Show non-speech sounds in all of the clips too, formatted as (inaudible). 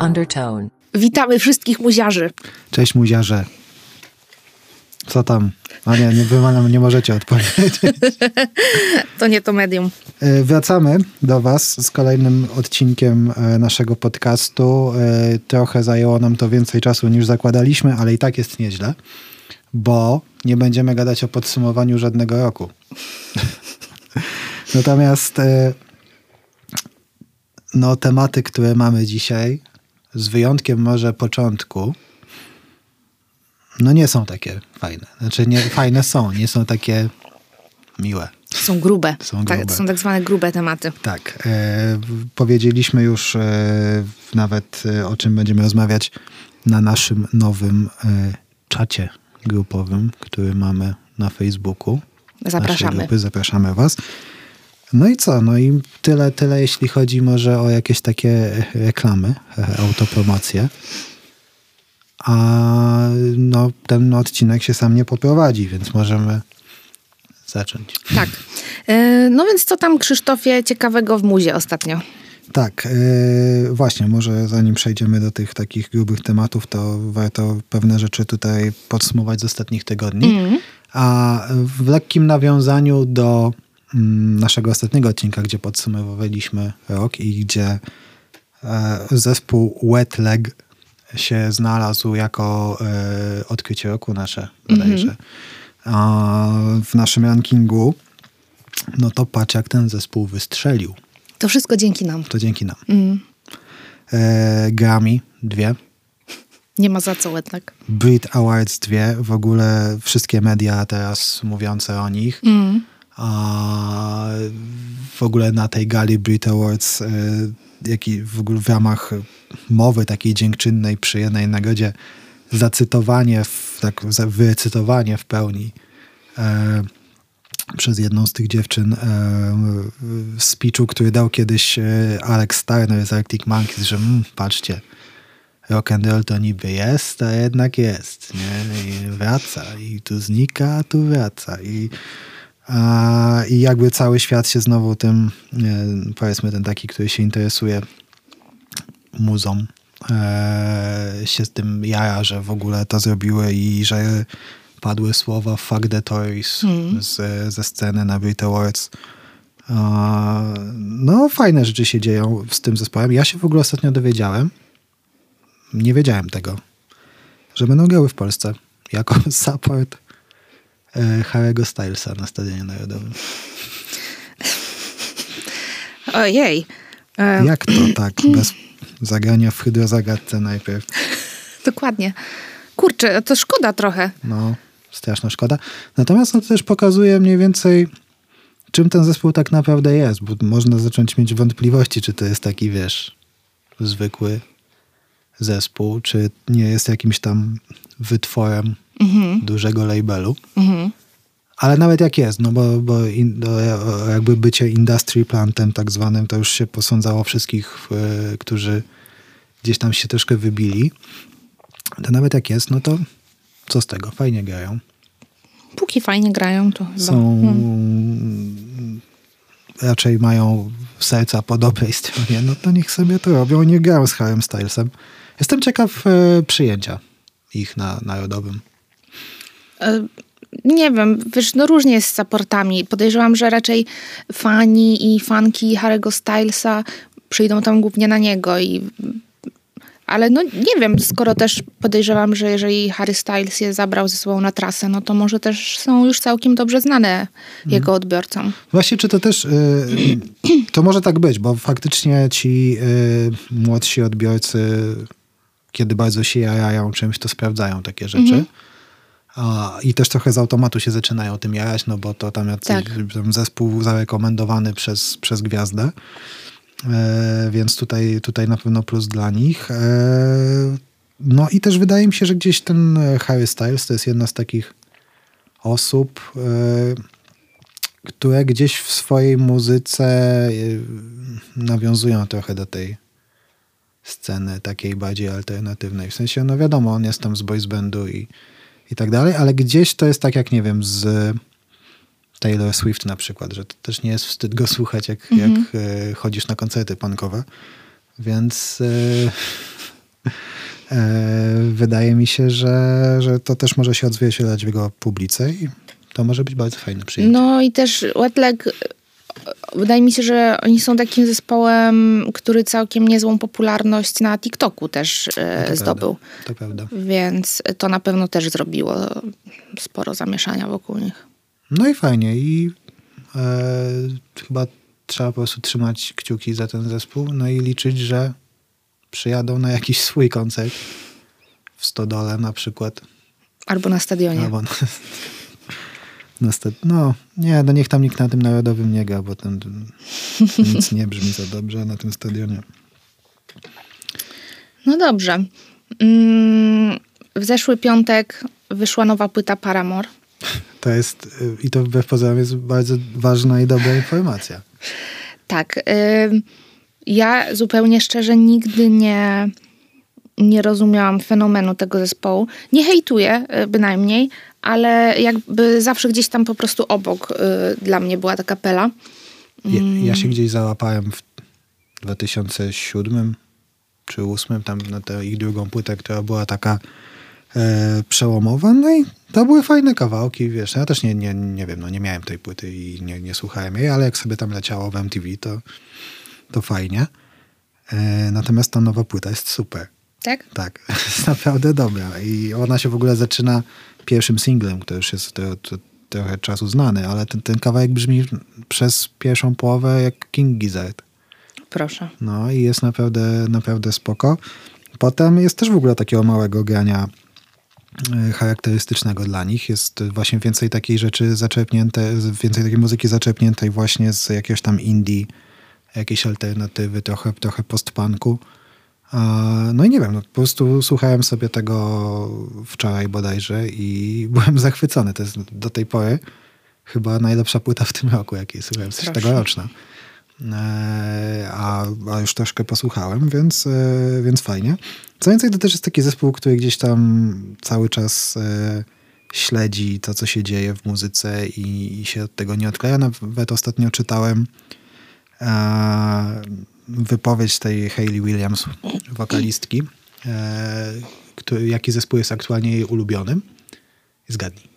Undertone. Witamy wszystkich muziarzy. Cześć muziarze. Co tam? A nie, nie, wy nam nie możecie odpowiedzieć. (laughs) To nie to medium. E, Wracamy do Was z kolejnym odcinkiem e, naszego podcastu. E, Trochę zajęło nam to więcej czasu niż zakładaliśmy, ale i tak jest nieźle, bo nie będziemy gadać o podsumowaniu żadnego roku. (laughs) Natomiast e, no, tematy, które mamy dzisiaj, z wyjątkiem może początku, no nie są takie fajne. Znaczy nie, fajne są, nie są takie miłe. Są grube. Są Tak, grube. są tak zwane grube tematy. Tak. E, powiedzieliśmy już e, nawet e, o czym będziemy rozmawiać na naszym nowym e, czacie grupowym, który mamy na Facebooku. Zapraszamy. Grupy. Zapraszamy Was. No i co? No i tyle, tyle jeśli chodzi może o jakieś takie reklamy, e, autopromocje. A no, ten odcinek się sam nie poprowadzi, więc możemy zacząć. Tak. E, No więc co tam, Krzysztofie, ciekawego w muzie ostatnio? Tak, yy, właśnie, może zanim przejdziemy do tych takich grubych tematów, to warto pewne rzeczy tutaj podsumować z ostatnich tygodni. A w lekkim nawiązaniu do mm, naszego ostatniego odcinka, gdzie podsumowywaliśmy rok i gdzie e, zespół Wet Leg się znalazł jako e, odkrycie roku nasze, bodajże, a w naszym rankingu, no to patrz jak ten zespół wystrzelił. To wszystko dzięki nam. To dzięki nam. E, Grammy dwie, Nie ma za co jednak. Brit Awards dwie, w ogóle wszystkie media teraz mówiące o nich. A w ogóle na tej gali Brit Awards, e, jak i w ogóle w ramach mowy takiej dziękczynnej przy jednej nagrodzie, zacytowanie, w, tak wyrecytowanie w pełni e, przez jedną z tych dziewczyn e, w speechu, który dał kiedyś e, Alex Starner z Arctic Monkeys, że mm, patrzcie, rock and roll to niby jest, a jednak jest, nie? I wraca, i tu znika, a tu wraca. I, a, I jakby cały świat się znowu tym, e, powiedzmy ten taki, który się interesuje muzą, e, się z tym jara, że w ogóle to zrobiły i że padły słowa fuck the toys z, ze sceny na Brit Awards. No, fajne rzeczy się dzieją z tym zespołem. Ja się w ogóle ostatnio dowiedziałem, nie wiedziałem tego, że będą grały w Polsce jako (laughs) support e, Harry'ego Stylesa na Stadionie Narodowym. Ojej. E, Jak to tak, (clears throat) bez zagrania w hydrozagadce najpierw? Dokładnie. Kurczę, to szkoda trochę. No, straszna szkoda. Natomiast no, to też pokazuje mniej więcej, czym ten zespół tak naprawdę jest, bo można zacząć mieć wątpliwości, czy to jest taki, wiesz, zwykły zespół, czy nie jest jakimś tam wytworem dużego labelu. Ale nawet jak jest, no bo, bo in, no, jakby bycie industry plantem tak zwanym, to już się posądzało wszystkich, e, którzy gdzieś tam się troszkę wybili. To nawet jak jest, no to co z tego? Fajnie grają. Póki fajnie grają, to chyba. Są raczej mają serca po dobrej stronie, no to niech sobie to robią. Nie grają z Harrym Stylesem. Jestem ciekaw e, przyjęcia ich na narodowym. E, Nie wiem, wiesz, no różnie jest z supportami. Podejrzewam, że raczej fani i fanki Harry'ego Stylesa przyjdą tam głównie na niego i ale no nie wiem, skoro też podejrzewam, że jeżeli Harry Styles je zabrał ze sobą na trasę, no to może też są już całkiem dobrze znane jego odbiorcom. Właśnie, czy to też, y, (clears throat) to może tak być, bo faktycznie ci y, młodsi odbiorcy, kiedy bardzo się jarają czymś, to sprawdzają takie rzeczy. A, I też trochę z automatu się zaczynają tym jarać, no bo to tam jakiś Tak. tam zespół zarekomendowany przez, przez gwiazdę. E, więc tutaj, tutaj na pewno plus dla nich. E, no i też wydaje mi się, że gdzieś ten Harry Styles to jest jedna z takich osób, e, które gdzieś w swojej muzyce e, nawiązują trochę do tej sceny takiej bardziej alternatywnej. W sensie, no wiadomo, on jest tam z boys bandu i, i tak dalej, ale gdzieś to jest tak jak, nie wiem, z Taylor Swift na przykład, że to też nie jest wstyd go słuchać, jak, jak e, chodzisz na koncerty punkowe. Więc e, e, wydaje mi się, że, że to też może się odzwierciedlać w jego publice i to może być bardzo fajne przyjęcie. No i też Wetleg, wydaje mi się, że oni są takim zespołem, który całkiem niezłą popularność na TikToku też e, zdobył. Prawda, to prawda. Więc to na pewno też zrobiło sporo zamieszania wokół nich. No i fajnie. I e, chyba trzeba po prostu trzymać kciuki za ten zespół, no i liczyć, że przyjadą na jakiś swój koncert w Stodole na przykład. Albo na stadionie. Albo na, na sta- no, nie, no niech tam nikt na tym narodowym nie gra, bo tam nic nie brzmi za dobrze na tym stadionie. No dobrze. Mm, w zeszły piątek wyszła nowa płyta Paramore. To jest, y, i to wbrew pozorom jest bardzo ważna i dobra informacja. Tak. Y, ja zupełnie szczerze nigdy nie, nie rozumiałam fenomenu tego zespołu. Nie hejtuję y, bynajmniej, ale jakby zawsze gdzieś tam po prostu obok y, dla mnie była ta kapela. Ja, ja się gdzieś załapałem w 2007 czy 2008, tam na tę ich drugą płytę, która była taka e, przełomowa, no i to były fajne kawałki, wiesz, ja też nie, nie, nie wiem, no nie miałem tej płyty i nie, nie słuchałem jej, ale jak sobie tam leciało w MTV, to, to fajnie. E, natomiast ta nowa płyta jest super. Tak? Tak, (laughs) jest naprawdę dobra i ona się w ogóle zaczyna pierwszym singlem, który już jest to, to, trochę czasu znany, ale ten, ten kawałek brzmi przez pierwszą połowę jak King Gizzard. Proszę. No i jest naprawdę, naprawdę spoko. Potem jest też w ogóle takiego małego grania e, charakterystycznego dla nich. Jest właśnie więcej takiej rzeczy zaczerpnięte, więcej takiej muzyki zaczerpniętej właśnie z jakiegoś tam indie, jakiejś alternatywy, trochę, trochę postpunku. No i nie wiem, no, po prostu słuchałem sobie tego wczoraj bodajże i (laughs) byłem zachwycony. To jest do tej pory chyba najlepsza płyta w tym roku, jakiej słuchałem, coś tegoroczna. E, a, a już troszkę posłuchałem, więc, e, więc fajnie. Co więcej, to też jest taki zespół, który gdzieś tam cały czas e, śledzi to, co się dzieje w muzyce i, i się od tego nie odkleja. Nawet ostatnio czytałem wypowiedź tej Hayley Williams, wokalistki, który, jaki zespół jest aktualnie jej ulubionym. Zgadnij.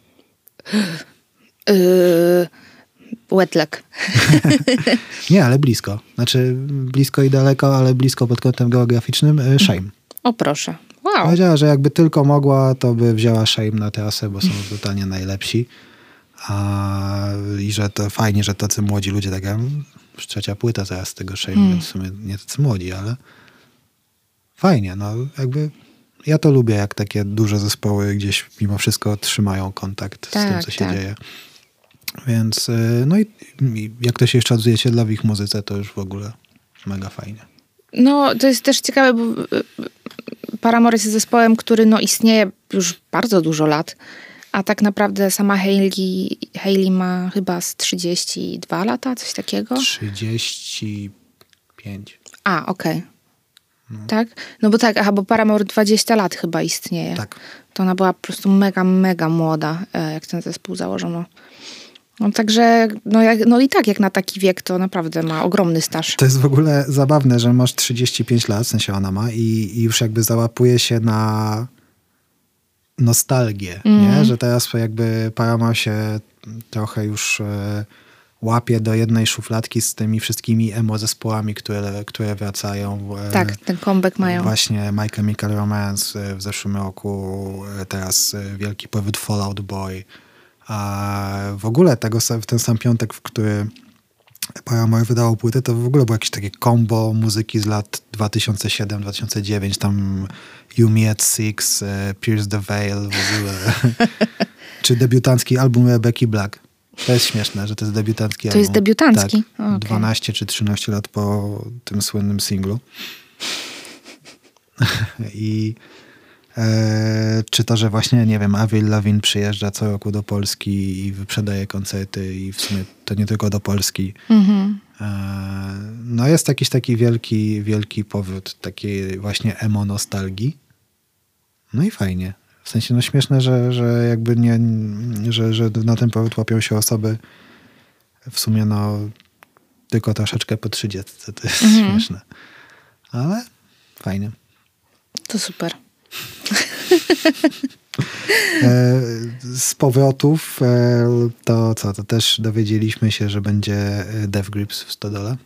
Yy, Wetleg. (laughs) Nie, ale blisko. Znaczy blisko i daleko, ale blisko pod kątem geograficznym. y, Shame. O proszę. Wow. Powiedziała, że jakby tylko mogła, to by wzięła Shame na trasę, bo są totalnie najlepsi. A, I że to fajnie, że tacy młodzi ludzie, tak już trzecia płyta teraz z tego Shame, więc w sumie nie tacy młodzi, ale fajnie, no jakby ja to lubię, jak takie duże zespoły gdzieś mimo wszystko trzymają kontakt z tym, Tak, co się tak. dzieje. Więc y, no i i jak to się jeszcze odzwierciedla w ich muzyce, to już w ogóle mega fajnie. No, to jest też ciekawe, bo y, y, Paramore jest zespołem, który no, istnieje już bardzo dużo lat, a tak naprawdę sama Hayley, Hayley ma chyba z 32 lata, coś takiego. 35. A, okej. Tak? No bo tak, aha, bo Paramore 20 lat chyba istnieje. Tak. To ona była po prostu mega, mega młoda, e, jak ten zespół założono. No także, no, jak, no i tak jak na taki wiek, to naprawdę ma ogromny staż. To jest w ogóle zabawne, że masz 35 lat, w sensie ona ma, i, i już jakby załapuje się na nostalgię, nie? Że teraz jakby Paramore się trochę już e, łapie do jednej szufladki z tymi wszystkimi emo zespołami, które, które wracają. E, Tak, ten comeback mają. Właśnie My Chemical Romance e, w zeszłym roku, teraz wielki powód Fallout Boy. A w ogóle tego, w ten sam piątek, w który Paramore wydało płytę, to w ogóle było jakieś takie combo muzyki z lat 2007-2009, tam You Me at Six, e, Pierce the Veil w ogóle. (laughs) Czy debiutancki album Rebecca Black. To jest śmieszne, że to jest debiutancki To album. jest debiutancki? Tak, O, okej. 12 czy 13 lat po tym słynnym singlu. (laughs) I czy to, że właśnie, nie wiem, Avril Lavigne przyjeżdża co roku do Polski i wyprzedaje koncerty i w sumie to nie tylko do Polski. Mhm. E, no jest jakiś taki wielki, wielki powrót takiej właśnie emo nostalgii. No i fajnie. W sensie, no śmieszne, że, że jakby nie, że, że na ten powrót łapią się osoby w sumie no tylko troszeczkę po 30, to jest mhm. śmieszne. Ale fajnie. To super. E, z powrotów e, to co, to też dowiedzieliśmy się, że będzie Dev Grips w Stodole.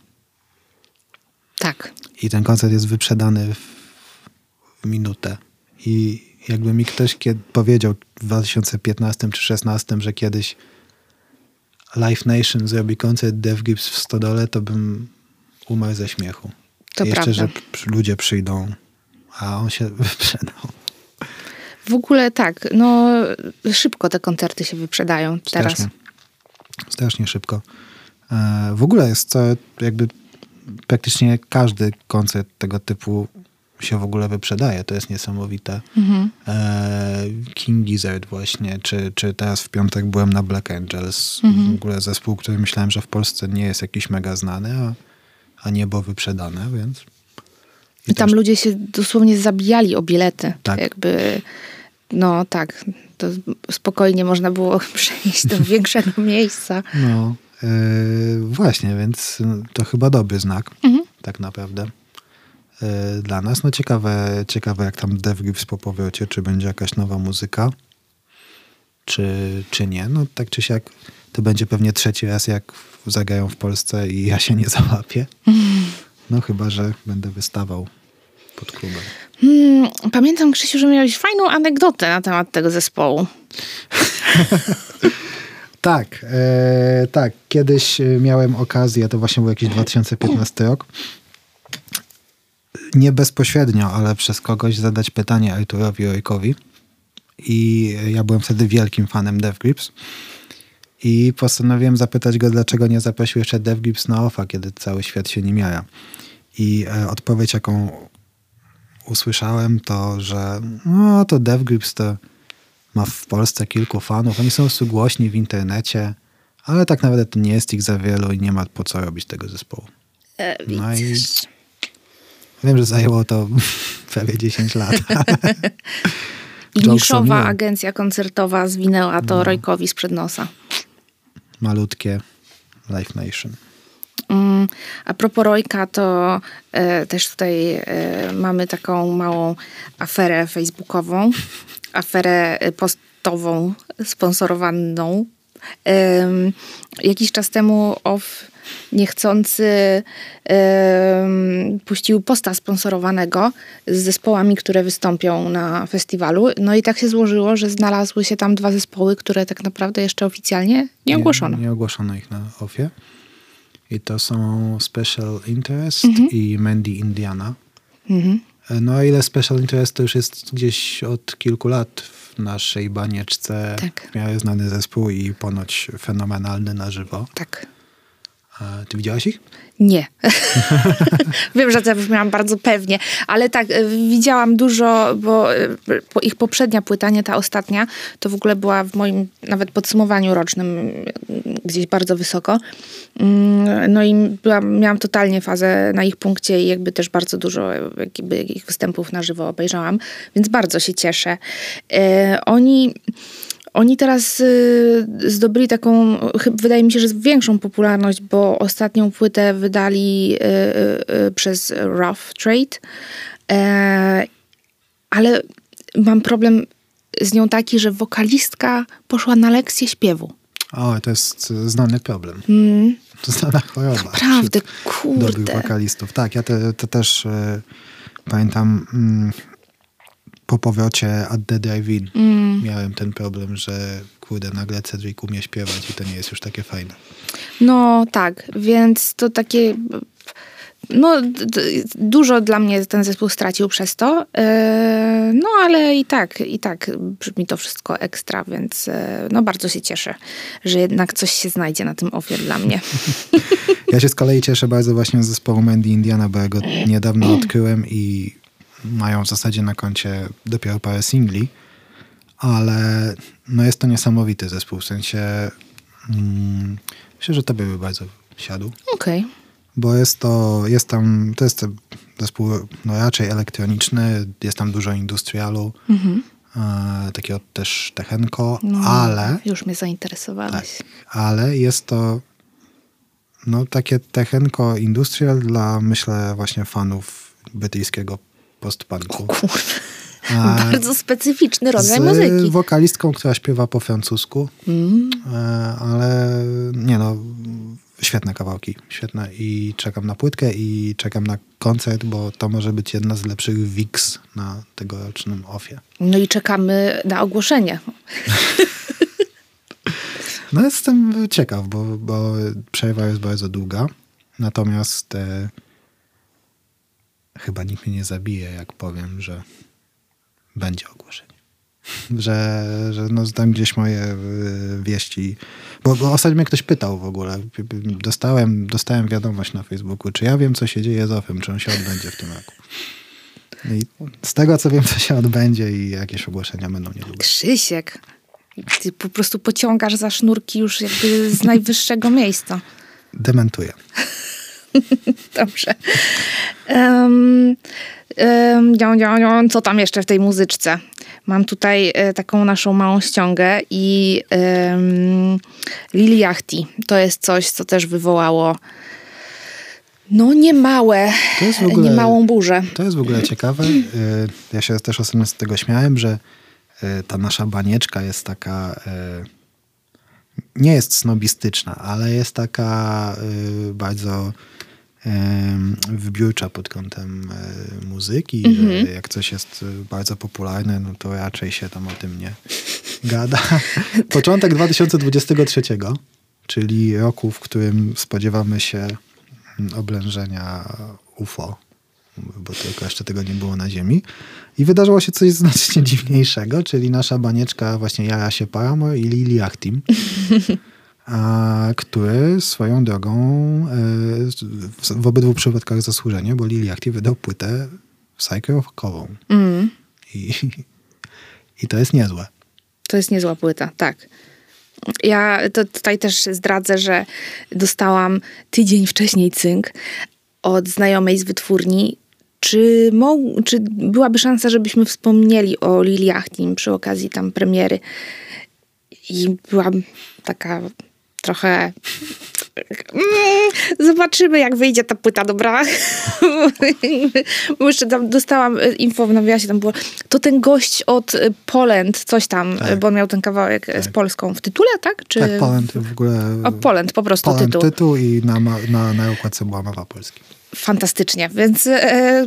Tak. I ten koncert jest wyprzedany w, minutę. I jakby mi ktoś kiedy powiedział w 2015 czy 2016, że kiedyś Live Nation zrobi koncert Dev Grips w Stodole, to bym umarł ze śmiechu. To Jeszcze, prawda. że ludzie przyjdą, a on się (laughs) wyprzedał. W ogóle tak, no szybko te koncerty się wyprzedają teraz. Strasznie, strasznie szybko. E, w ogóle jest co, jakby praktycznie każdy koncert tego typu się w ogóle wyprzedaje. To jest niesamowite. Mhm. E, King Gizzard właśnie, czy, czy teraz w piątek byłem na Black Angels. Mhm. W ogóle zespół, który myślałem, że w Polsce nie jest jakiś mega znany, a, a nie było wyprzedane, więc... I, tam ludzie się dosłownie zabijali o bilety. Tak. Jakby no tak, to spokojnie można było (laughs) przejść do (laughs) większego miejsca. No, yy, właśnie, więc to chyba dobry znak, mhm. tak naprawdę. Yy, dla nas. No ciekawe, ciekawe jak tam Dev Grips po powrocie, czy będzie jakaś nowa muzyka, czy, czy nie. No tak czy siak, to będzie pewnie trzeci raz, jak zagrają w Polsce i ja się nie załapię. (laughs) No chyba, że będę wystawał pod klubem. Hmm, pamiętam, Krzysiu, że miałeś fajną anegdotę na temat tego zespołu. (laughs) tak, e, tak. Kiedyś e, miałem okazję, to właśnie był jakiś 2015 rok, nie bezpośrednio, ale przez kogoś zadać pytanie Arturowi Ojkowi. I ja byłem wtedy wielkim fanem Dev Grips. I postanowiłem zapytać go, dlaczego nie zaprosił jeszcze Dev Grips na OFA, kiedy cały świat się nim jaja. I e, odpowiedź, jaką usłyszałem to, że no to DevGrips to ma w Polsce kilku fanów, oni są głośni w internecie, ale tak naprawdę to nie jest ich za wielu i nie ma po co robić tego zespołu. E, no i wiem, że zajęło to (laughs) prawie 10 lat. (laughs) Niszowa agencja koncertowa zwinęła to no. Rojkowi sprzed nosa. Malutkie Life Nation. Mm, a propos Rojka, to e, też tutaj e, mamy taką małą aferę facebookową, (laughs) aferę postową, sponsorowaną. E, jakiś czas temu OFF niechcący puścił posta sponsorowanego z zespołami, które wystąpią na festiwalu. No i tak się złożyło, że znalazły się tam dwa zespoły, które tak naprawdę jeszcze oficjalnie nie ogłoszono. Nie, nie ogłoszono ich na OFie. I to są Special Interest mhm. i Mandy Indiana. Mhm. No a ile Special Interest to już jest gdzieś od kilku lat naszej banieczce. Tak. Miały znany zespół i ponoć fenomenalny na żywo. Tak. Ty widziałaś ich? Nie. (laughs) Wiem, że to brzmiałam bardzo pewnie, ale tak, e, widziałam dużo, bo e, ich poprzednia płyta, nie ta ostatnia, to w ogóle była w moim nawet podsumowaniu rocznym gdzieś bardzo wysoko. Mm, no i byłam, miałam totalnie fazę na ich punkcie i jakby też bardzo dużo jakby ich występów na żywo obejrzałam, więc bardzo się cieszę. Oni oni teraz y, zdobyli taką, wydaje mi się, że większą popularność, bo ostatnią płytę wydali y, y, przez Rough Trade. E, ale mam problem z nią taki, że wokalistka poszła na lekcję śpiewu. O, to jest znany problem. Mm. To znana choroba. Naprawdę, kurde. Dobrych wokalistów. Tak, ja to, to też y, pamiętam... Po powrocie at the drive-in mm. miałem ten problem, że kurde, nagle Cedric umie śpiewać i to nie jest już takie fajne. No tak, więc to takie no, dużo dla mnie ten zespół stracił przez to, e, no ale i tak, i tak brzmi to wszystko ekstra, więc e, no bardzo się cieszę, że jednak coś się znajdzie na tym ofie dla mnie. (laughs) Ja się z kolei cieszę bardzo właśnie z zespołu Mandy Indiana, bo ja go (clears throat) niedawno odkryłem i mają w zasadzie na koncie dopiero parę singli, ale no jest to niesamowity zespół, w sensie mm, myślę, że to by bardzo siadł. Okej. Okay. Bo jest to, jest tam, to jest zespół no raczej elektroniczny, jest tam dużo industrialu, mhm. e, takiego też techenko, no, ale... Już mnie zainteresowałeś. Tak, ale jest to no takie techenko industrial dla, myślę, właśnie fanów brytyjskiego postpunku. (laughs) Bardzo specyficzny rodzaj z muzyki. wokalistką, która śpiewa po francusku. Mm. Ale nie no, świetne kawałki, świetne i czekam na płytkę i czekam na koncert, bo to może być jedna z lepszych VIX na tegorocznym OFie. No i czekamy na ogłoszenie. (laughs) no jestem ciekaw, bo, bo przerwa jest bardzo długa, natomiast e, chyba nikt mnie nie zabije, jak powiem, że będzie ogłoszenie. (laughs) że, że no, tam gdzieś moje y, wieści. Bo, bo ostatnio mnie ktoś pytał w ogóle. Dostałem, dostałem wiadomość na Facebooku, czy ja wiem, co się dzieje z OFem, czy on się odbędzie w tym roku. I z tego, co wiem, co się odbędzie i jakieś ogłoszenia będą niedługo. Krzysiek, ty po prostu pociągasz za sznurki już jakby z najwyższego miejsca. Dementuję. (laughs) (laughs) Dobrze. Um, um, co tam jeszcze w tej muzyczce? Mam tutaj e, taką naszą małą ściągę i um, Lili Yachty. To jest coś, co też wywołało no niemałe, to jest w ogóle, niemałą burzę. To jest w ogóle ciekawe. (clears throat) E, ja się też ostatnio z tego śmiałem, że e, ta nasza banieczka jest taka nie jest snobistyczna, ale jest taka bardzo wybiórcza pod kątem e, muzyki, mhm. jak coś jest bardzo popularne, no to raczej się tam o tym nie gada. (laughs) Początek 2023, czyli roku, w którym spodziewamy się oblężenia UFO, bo tylko jeszcze tego nie było na Ziemi. I wydarzyło się coś znacznie (laughs) dziwniejszego, czyli nasza banieczka właśnie jara się Paramore i Lili Achtim. (laughs) który swoją drogą e, w obydwu przypadkach zasłużenie, bo Lil Yachty wydał płytę psycho-rockową. Mm. I, I to jest niezłe. To jest niezła płyta, tak. Ja to tutaj też zdradzę, że dostałam tydzień wcześniej cynk od znajomej z wytwórni. Czy, mo- czy byłaby szansa, żebyśmy wspomnieli o Lil Yachtim przy okazji tam premiery? I byłam taka trochę mm, Zobaczymy, jak wyjdzie ta płyta, dobra? Bo jeszcze tam dostałam e, info w nawiasie, tam było, to ten gość od e, Poland, coś tam, tak. bo on miał ten kawałek tak. z Polską w tytule, tak? Czy... Tak, Poland w ogóle. O, Poland, po prostu Poland tytuł. tytuł i na, na, na okładce była mowa Polski fantastycznie, więc e,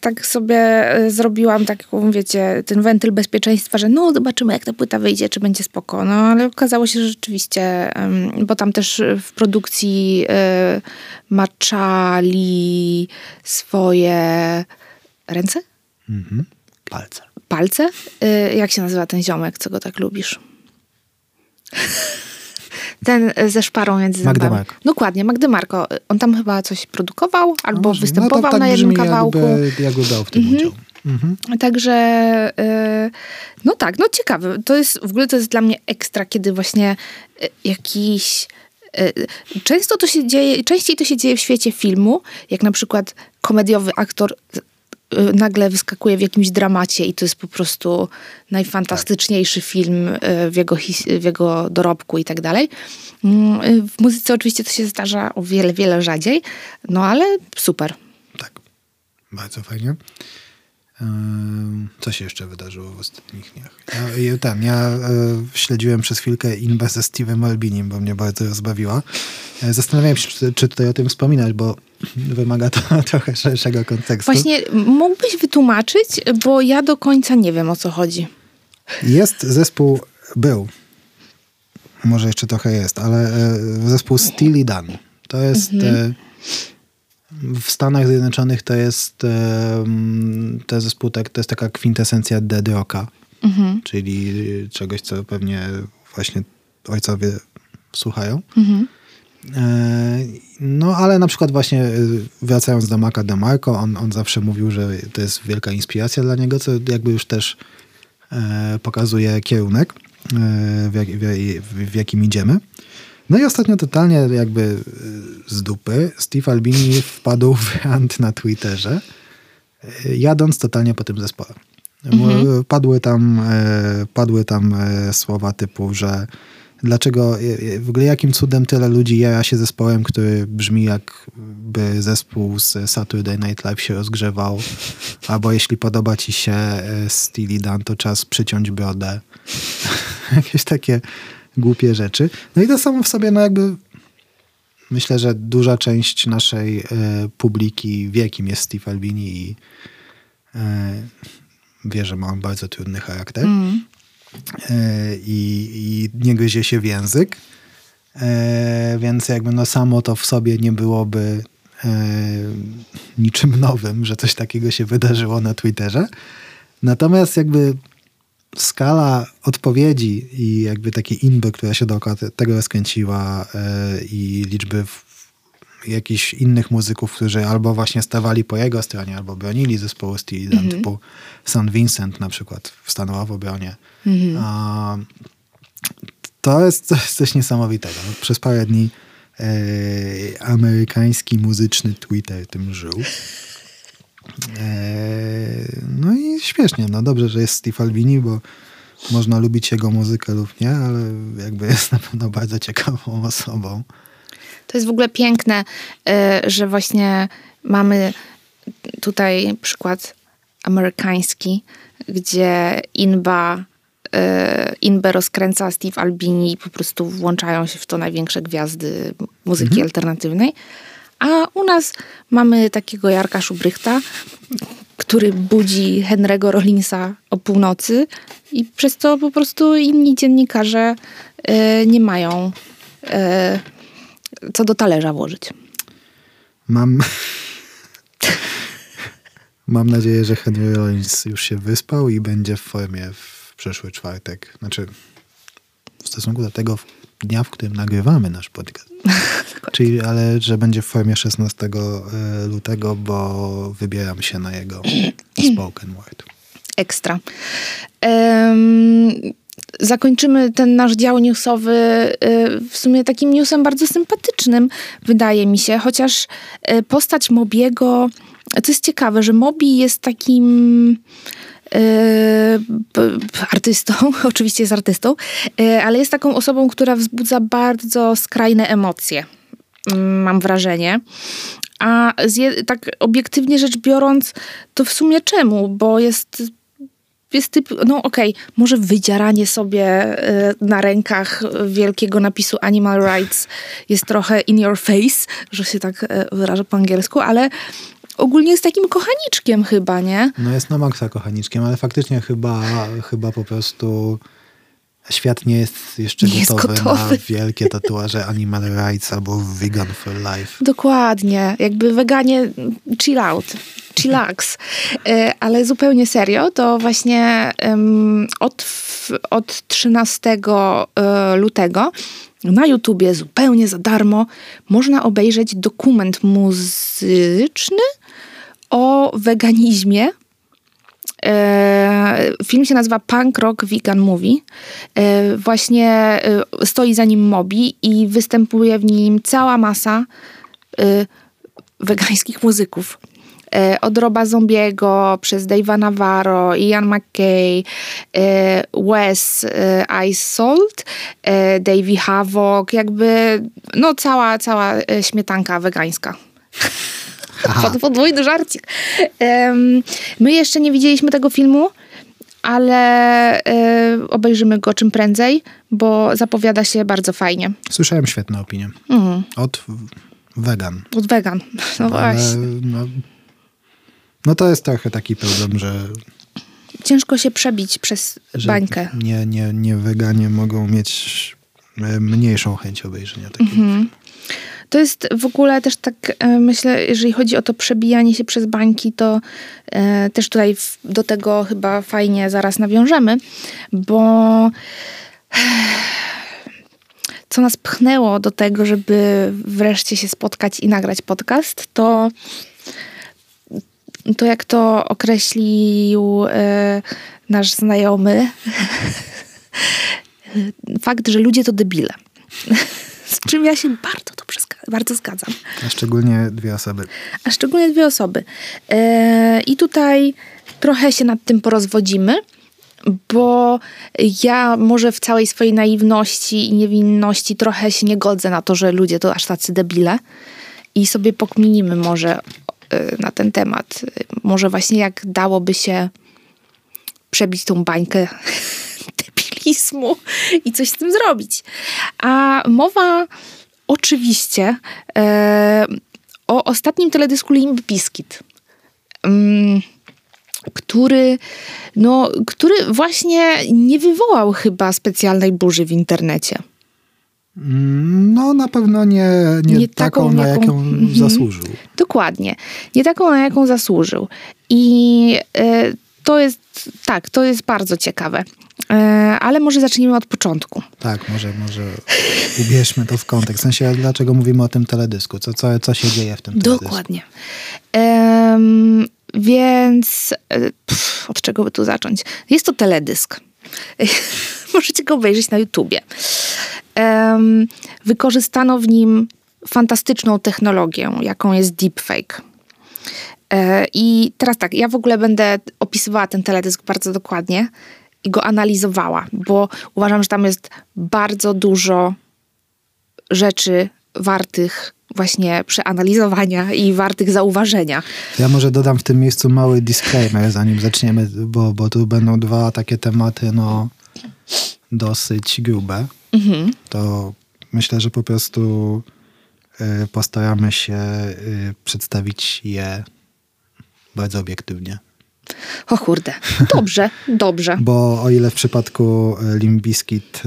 tak sobie e, zrobiłam taką, wiecie, ten wentyl bezpieczeństwa, że no zobaczymy jak ta płyta wyjdzie, czy będzie spoko. No ale okazało się, że rzeczywiście, e, bo tam też w produkcji e, maczali swoje ręce? Mhm. Palce. Palce? E, jak się nazywa ten ziomek, co go tak lubisz? (laughs) Ten ze szparą między zębami. Magdemarko. Dokładnie, Magdemarko. On tam chyba coś produkował albo no, występował no tak, tak na jednym kawałku. Jakby, jakby dał w tym mhm. udział. Mhm. Także y, no tak, no ciekawe. To jest, w ogóle to jest dla mnie ekstra, kiedy właśnie y, jakiś Często to się dzieje, częściej to się dzieje w świecie filmu, jak na przykład komediowy aktor nagle wyskakuje w jakimś dramacie i to jest po prostu najfantastyczniejszy tak. film y, w jego, w jego dorobku i tak dalej. Mm, y, w muzyce oczywiście to się zdarza o wiele, wiele rzadziej, no ale super. Tak, bardzo fajnie. Co się jeszcze wydarzyło w ostatnich dniach? Ja, ten, ja e, śledziłem przez chwilkę Inbę ze Steve'em Albinim, bo mnie bardzo rozbawiła. E, zastanawiałem się, czy, czy tutaj o tym wspominać, bo wymaga to (laughs) trochę szerszego kontekstu. Właśnie mógłbyś wytłumaczyć, bo ja do końca nie wiem, o co chodzi. Jest zespół, był, może jeszcze trochę jest, ale e, zespół Steely Dan. To jest... Mhm w Stanach Zjednoczonych to jest to zespół, tak, to jest taka kwintesencja dead rocka, mhm. czyli czegoś, co pewnie właśnie ojcowie słuchają. Mhm. E, no, ale na przykład właśnie e, wracając do Maka DeMarco, on, on zawsze mówił, że to jest wielka inspiracja dla niego, co jakby już też e, pokazuje kierunek, w, jak, w, w jakim idziemy. No i ostatnio totalnie jakby z dupy Steve Albini wpadł w rant na Twitterze, jadąc totalnie po tym zespole. Mhm. Padły tam, padły tam słowa typu, że dlaczego, w ogóle jakim cudem tyle ludzi ja się zespołem, który brzmi jakby zespół z Saturday Night Live się rozgrzewał, albo jeśli podoba ci się e, Steely Dan, to czas przyciąć brodę. (laughs) Jakieś takie głupie rzeczy. No i to samo w sobie, no jakby myślę, że duża część naszej e, publiki wie, kim jest Steve Albini i e, wie, że ma on bardzo trudny charakter. Mm. E, i, i nie gryzie się w język. E, więc jakby no samo to w sobie nie byłoby e, niczym nowym, że coś takiego się wydarzyło na Twitterze. Natomiast jakby skala odpowiedzi i jakby takiej inby, która się dookoła tego rozkręciła i liczby jakichś innych muzyków, którzy albo właśnie stawali po jego stronie, albo bronili zespołu Steely Dan, mm -hmm. typu St. Vincent na przykład stanęła w obronie. Mm -hmm. to, jest, to jest coś niesamowitego. No, przez parę dni e, amerykański muzyczny Twitter tym żył. E, no i śmiesznie, no dobrze, że jest Steve Albini, bo można lubić jego muzykę lub nie, ale jakby (laughs) jest na pewno bardzo ciekawą osobą. To jest w ogóle piękne, y, że właśnie mamy tutaj przykład amerykański, gdzie Inba y, Inbę rozkręca Steve Albini i po prostu włączają się w to największe gwiazdy muzyki mhm. alternatywnej. A u nas mamy takiego Jarka Szubrychta, który budzi Henry'ego Rollinsa o północy i przez to po prostu inni dziennikarze y, nie mają co do talerza włożyć. Mam. (laughs) Mam nadzieję, że Henry Rollins już się wyspał i będzie w formie w przyszły czwartek. Znaczy, w stosunku do tego dnia, w którym nagrywamy nasz podcast. (laughs) Czyli, ale że będzie w formie 16 e, lutego, bo wybieram się na jego (clears throat) spoken word. Ekstra. Um, zakończymy ten nasz dział newsowy y, w sumie takim newsem bardzo sympatycznym, wydaje mi się, chociaż y, postać Mobiego, to jest ciekawe, że Mobi jest takim Yy, artystą, (laughs) oczywiście jest artystą, ale jest taką osobą, która wzbudza bardzo skrajne emocje. Yy, mam wrażenie. A tak obiektywnie rzecz biorąc, to w sumie czemu? Bo jest jest typ, no okej, okay, może wydzieranie sobie e, na rękach wielkiego napisu Animal Rights jest trochę in your face, że się tak e, wyrażę po angielsku, ale ogólnie jest takim kochaniczkiem chyba, nie? No jest na maksa kochaniczkiem, ale faktycznie chyba, chyba po prostu świat nie jest jeszcze nie gotowy, jest gotowy, na (laughs) wielkie tatuaże Animal Rights albo Vegan for Life. Dokładnie. Jakby weganie chill out chillax. E, ale zupełnie serio, to właśnie od, od 13 e, lutego na YouTubie zupełnie za darmo można obejrzeć dokument muzyczny o weganizmie. E, film się nazywa Punk Rock Vegan Movie. Właśnie stoi za nim Mobi i występuje w nim cała masa wegańskich muzyków. E, od Roba Zombiego, przez Dave'a Navarro, Ian McKay, e, Wes e, Ice Salt, Davey Havok, jakby no cała, cała śmietanka wegańska. (laughs) Pod, podwójny żarcik. My jeszcze nie widzieliśmy tego filmu, ale obejrzymy go czym prędzej, bo zapowiada się bardzo fajnie. Słyszałem świetne opinie. Mhm. Od wegan. Od wegan, (laughs) no ale, właśnie. No, no to jest trochę taki problem, że ciężko się przebić przez bańkę. Nie, nie, nie weganie mogą mieć e, mniejszą chęć obejrzenia takiego mhm. To jest w ogóle też tak, e, myślę, jeżeli chodzi o to przebijanie się przez bańki, to e, też tutaj do tego chyba fajnie zaraz nawiążemy, bo co nas pchnęło do tego, żeby wreszcie się spotkać i nagrać podcast, to to jak to określił e, nasz znajomy, (laughs) fakt, że ludzie to debile. (laughs) Z czym ja się bardzo dobrze bardzo zgadzam. A szczególnie dwie osoby. A szczególnie dwie osoby. E, I tutaj trochę się nad tym porozwodzimy, bo ja może w całej swojej naiwności i niewinności trochę się nie godzę na to, że ludzie to aż tacy debile i sobie pokminimy może y, na ten temat. Może właśnie jak dałoby się przebić tą bańkę (laughs) debilizmu i coś z tym zrobić. A mowa oczywiście e, o ostatnim teledysku Limp Bizkit. Mm, który, no, który właśnie nie wywołał chyba specjalnej burzy w internecie. No, na pewno nie, nie, nie taką, taką, na jaką, jaką mhm. zasłużył. Dokładnie. Nie taką, na jaką zasłużył. I y, to jest, tak, to jest bardzo ciekawe. Y, ale może zacznijmy od początku. Tak, może, może ubierzmy to w kontekst. W sensie, dlaczego mówimy o tym teledysku? Co, co, co się dzieje w tym teledysku? Dokładnie. Więc e, pff, od czego by tu zacząć? Jest to teledysk. (laughs) Możecie go obejrzeć na YouTubie. Um, wykorzystano w nim fantastyczną technologię, jaką jest deepfake. E, I teraz tak, ja w ogóle będę opisywała ten teledysk bardzo dokładnie i go analizowała, bo uważam, że tam jest bardzo dużo rzeczy wartych właśnie przeanalizowania i wartych zauważenia. Ja może dodam w tym miejscu mały disclaimer, zanim zaczniemy, bo, bo tu będą dwa takie tematy, no dosyć grube. Mhm. To myślę, że po prostu y, postaramy się y, przedstawić je bardzo obiektywnie. O kurde, dobrze, (laughs) dobrze. Bo o ile w przypadku y, Limbiskit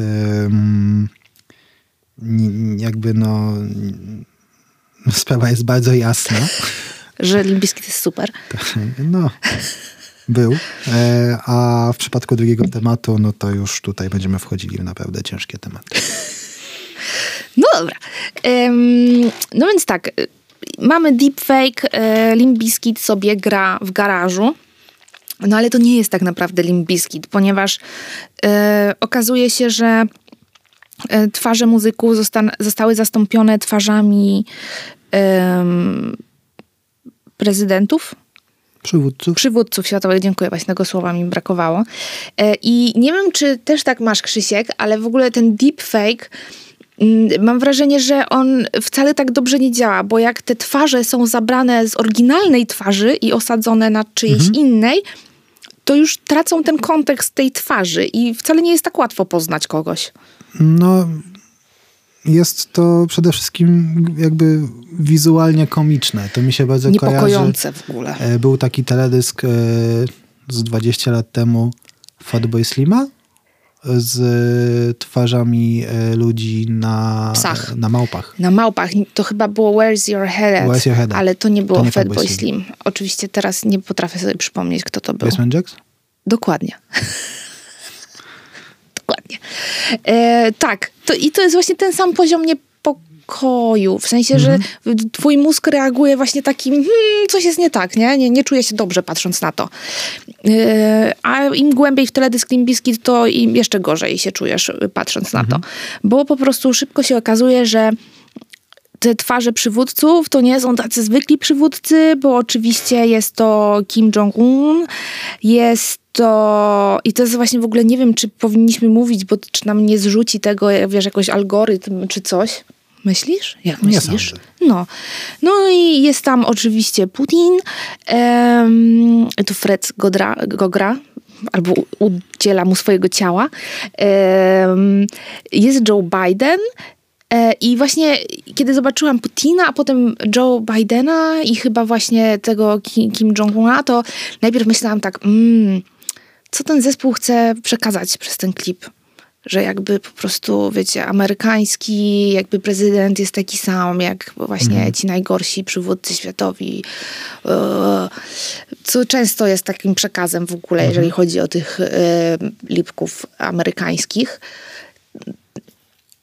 jakby no sprawa jest bardzo jasna. (laughs) Że Limbiskit jest super. No, był. E, a w przypadku drugiego tematu, no to już tutaj będziemy wchodzili w naprawdę ciężkie tematy. (laughs) No dobra. no więc tak, mamy deepfake, e, Limbiskit sobie gra w garażu. No ale to nie jest tak naprawdę Limbiskit, ponieważ e, okazuje się, że twarze muzyków zostały zastąpione twarzami prezydentów. Przywódców. Przywódców światowych, dziękuję, właśnie tego słowa mi brakowało. E, I nie wiem, czy też tak masz, Krzysiek, ale w ogóle ten deepfake mm, mam wrażenie, że on wcale tak dobrze nie działa, bo jak te twarze są zabrane z oryginalnej twarzy i osadzone na czyjejś mhm. innej, to już tracą ten kontekst tej twarzy i wcale nie jest tak łatwo poznać kogoś. No, jest to przede wszystkim jakby wizualnie komiczne. To mi się bardzo Niepokojące kojarzy. w ogóle. E, był taki teledysk e, z 20 lat temu Fatboy Slima z twarzami e, ludzi na, Psach. na małpach. Na małpach. To chyba było Where's Your Head, Where's your head? ale to nie było to nie Fatboy Slim. Slim. Oczywiście teraz nie potrafię sobie przypomnieć, kto to był. Basement Jacks? Dokładnie. (laughs) Dokładnie. E, tak, to, i to jest właśnie ten sam poziom niepokoju. W sensie, że mhm. twój mózg reaguje właśnie takim, hmm, coś jest nie tak, nie? nie? Nie czuję się dobrze patrząc na to. E, a im głębiej w teledysk Limbiskit, to im jeszcze gorzej się czujesz patrząc na to. Mhm. Bo po prostu szybko się okazuje, że te twarze przywódców to nie są tacy zwykli przywódcy, bo oczywiście jest to Kim Jong-un, jest to i to jest właśnie w ogóle nie wiem, czy powinniśmy mówić, bo czy nam nie zrzuci tego, wiesz, jakoś algorytm czy coś. Myślisz? Jak myślisz? No. no i jest tam oczywiście Putin, um, to Fred Godra, Gogra, albo udziela mu swojego ciała. Jest Joe Biden, e, i właśnie kiedy zobaczyłam Putina, a potem Joe Bidena i chyba właśnie tego Kim Jong-una, to najpierw myślałam tak, mm, co ten zespół chce przekazać przez ten klip. Że jakby po prostu, wiecie, amerykański jakby prezydent jest taki sam, jak właśnie mm. ci najgorsi przywódcy światowi. E, co często jest takim przekazem w ogóle, mm. jeżeli chodzi o tych e, lipków amerykańskich.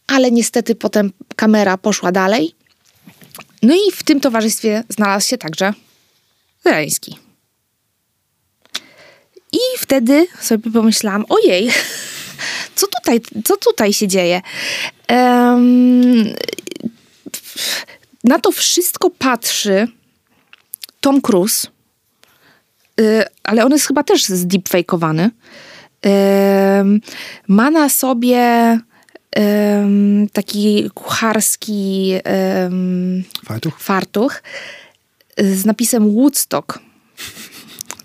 Ale niestety potem kamera poszła dalej. No i w tym towarzystwie znalazł się także Zeleński. I wtedy sobie pomyślałam, ojej, (laughs) co tutaj, co tutaj się dzieje? Um, na to wszystko patrzy Tom Cruise, yy, ale on jest chyba też zdeepfakeowany. ma na sobie taki kucharski fartuch? fartuch z napisem Woodstock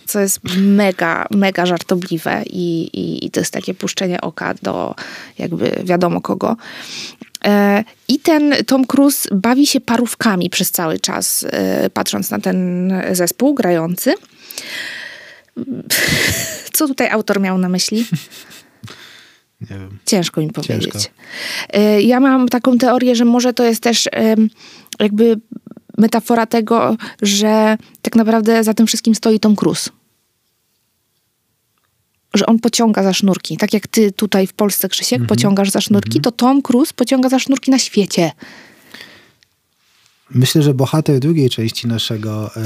co jest mega, mega żartobliwe i, i, i, to jest takie puszczenie oka do jakby wiadomo kogo. E, I ten Tom Cruise bawi się parówkami przez cały czas, e, patrząc na ten zespół grający. (laughs) Co tutaj autor miał na myśli? Nie wiem. Ciężko mi powiedzieć. Ciężko. E, ja mam taką teorię, że może to jest też jakby metafora tego, że tak naprawdę za tym wszystkim stoi Tom Cruise. Że on pociąga za sznurki. Tak jak ty tutaj w Polsce, Krzysiek, mm -hmm. pociągasz za sznurki, mm -hmm. to Tom Cruise pociąga za sznurki na świecie. Myślę, że bohater drugiej części naszego, e,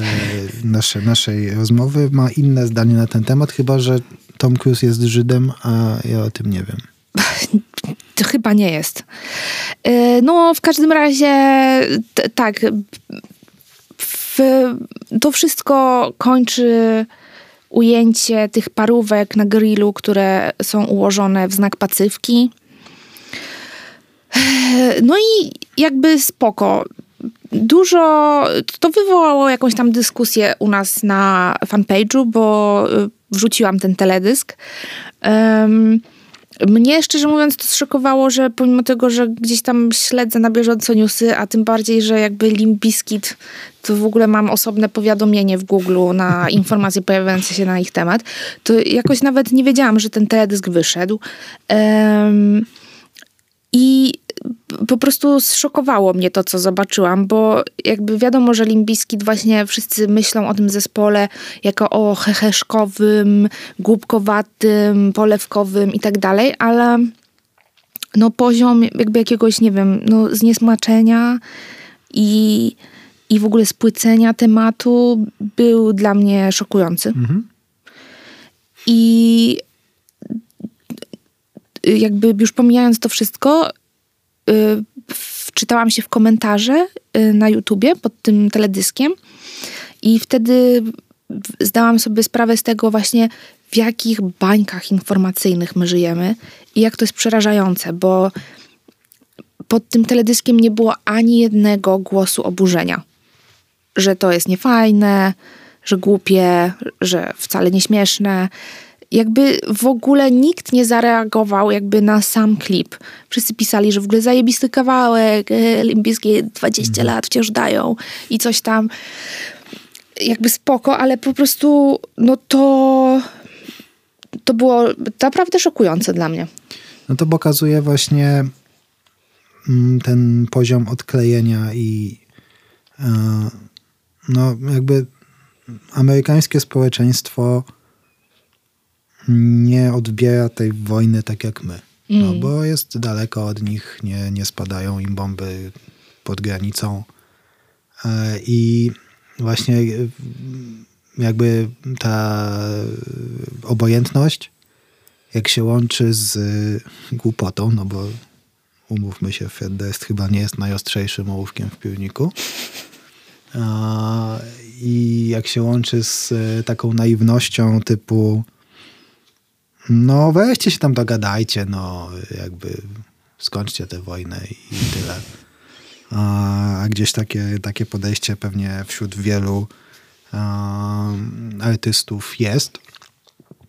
nasze, naszej rozmowy ma inne zdanie na ten temat, chyba że Tom Cruise jest Żydem, a ja o tym nie wiem. (laughs) To chyba nie jest. E, no, w każdym razie tak. W, to wszystko kończy ujęcie tych parówek na grillu, które są ułożone w znak pacywki. E, (sighs) no i jakby spoko. Dużo, to wywołało jakąś tam dyskusję u nas na fanpage'u, bo e, wrzuciłam ten teledysk. Um, mnie szczerze mówiąc to zszokowało, że pomimo tego, że gdzieś tam śledzę na bieżąco newsy, a tym bardziej, że jakby Limbiskit, to w ogóle mam osobne powiadomienie w Google na (laughs) informacje pojawiające się na ich temat, to jakoś nawet nie wiedziałam, że ten teledysk wyszedł. Um, I po prostu zszokowało mnie to, co zobaczyłam, bo jakby wiadomo, że Limbiskit właśnie wszyscy myślą o tym zespole jako o heheszkowym, głupkowatym, polewkowym i tak dalej, ale no poziom jakby jakiegoś, nie wiem, no zniesmaczenia i, i w ogóle spłycenia tematu był dla mnie szokujący. Mhm. I jakby już pomijając to wszystko, Y, wczytałam się w komentarze y, na YouTubie pod tym teledyskiem i wtedy zdałam sobie sprawę z tego właśnie, w jakich bańkach informacyjnych my żyjemy i jak to jest przerażające, bo pod tym teledyskiem nie było ani jednego głosu oburzenia, że to jest niefajne, że głupie, że wcale nie śmieszne jakby w ogóle nikt nie zareagował jakby na sam klip. Wszyscy pisali, że w ogóle zajebisty kawałek, e, Limbiskie 20 mhm. lat wciąż dają i coś tam. Jakby spoko, ale po prostu no to to było naprawdę szokujące dla mnie. No to pokazuje właśnie mm, ten poziom odklejenia i e, no jakby amerykańskie społeczeństwo nie odbiera tej wojny tak jak my. No, mm. bo jest daleko od nich, nie, nie spadają im bomby pod granicą. E, I właśnie e, jakby ta obojętność, jak się łączy z głupotą, no bo umówmy się, Fred Durst chyba nie jest najostrzejszym ołówkiem w piłniku. I jak się łączy z taką naiwnością typu no weźcie się tam dogadajcie, no jakby skończcie tę wojnę i tyle. A gdzieś takie, takie podejście pewnie wśród wielu artystów jest.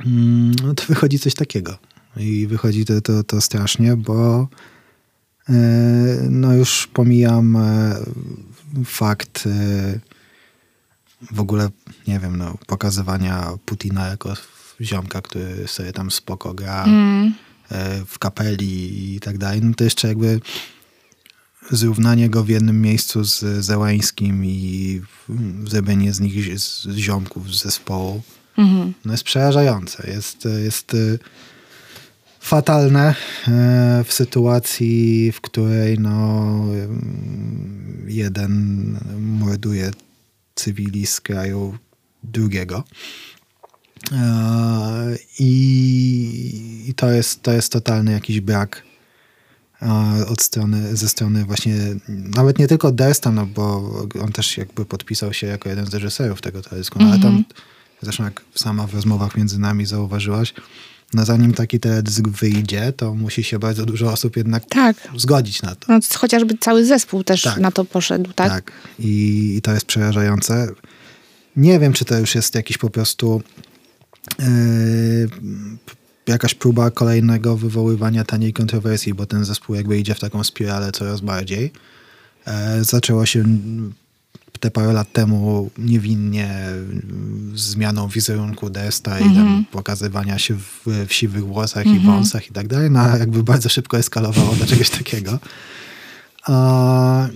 Mm, to wychodzi coś takiego. I wychodzi to, to, to strasznie, bo e, no już pomijam e, fakt e, w ogóle, nie wiem, no, pokazywania Putina jako ziomka, który sobie tam spoko gra mm. E, w kapeli i tak dalej, no to jeszcze jakby zrównanie go w jednym miejscu z Zełańskim i zrobienie z nich z ziomków z zespołu mm. no jest przerażające. Jest, jest e, fatalne e, w sytuacji, w której no, jeden morduje cywili z kraju drugiego. E, I, to, jest, to jest totalny jakiś brak e, od strony, ze strony właśnie, nawet nie tylko Dersta, no bo on też jakby podpisał się jako jeden z reżyserów tego teledysku, mm -hmm. ale tam, mhm. zresztą jak sama w rozmowach między nami zauważyłaś, no zanim taki teledysk wyjdzie, to musi się bardzo dużo osób jednak tak. zgodzić na to. No, chociażby cały zespół też tak. na to poszedł, tak? Tak. I, I, to jest przerażające. Nie wiem, czy to już jest jakiś po prostu jakaś próba kolejnego wywoływania taniej kontrowersji, bo ten zespół jakby idzie w taką spiralę coraz bardziej. E, zaczęło się te parę lat temu niewinnie zmianą wizerunku Desta i mm-hmm. pokazywania się w, w siwych włosach mm-hmm. i mhm. wąsach i tak dalej, no jakby bardzo szybko eskalowało do czegoś takiego. A,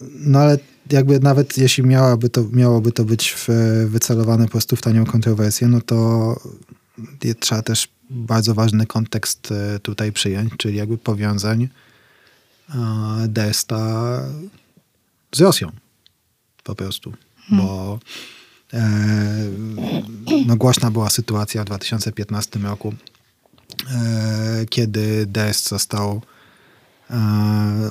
no ale jakby nawet jeśli miałaby to, miałoby to być w, wycelowane po prostu w tanią kontrowersję, no to trzeba też bardzo ważny kontekst e, tutaj przyjąć, czyli jakby powiązań Desta z Rosją po prostu, hmm. bo e, no głośna była sytuacja w 2015 roku, e, kiedy Dest został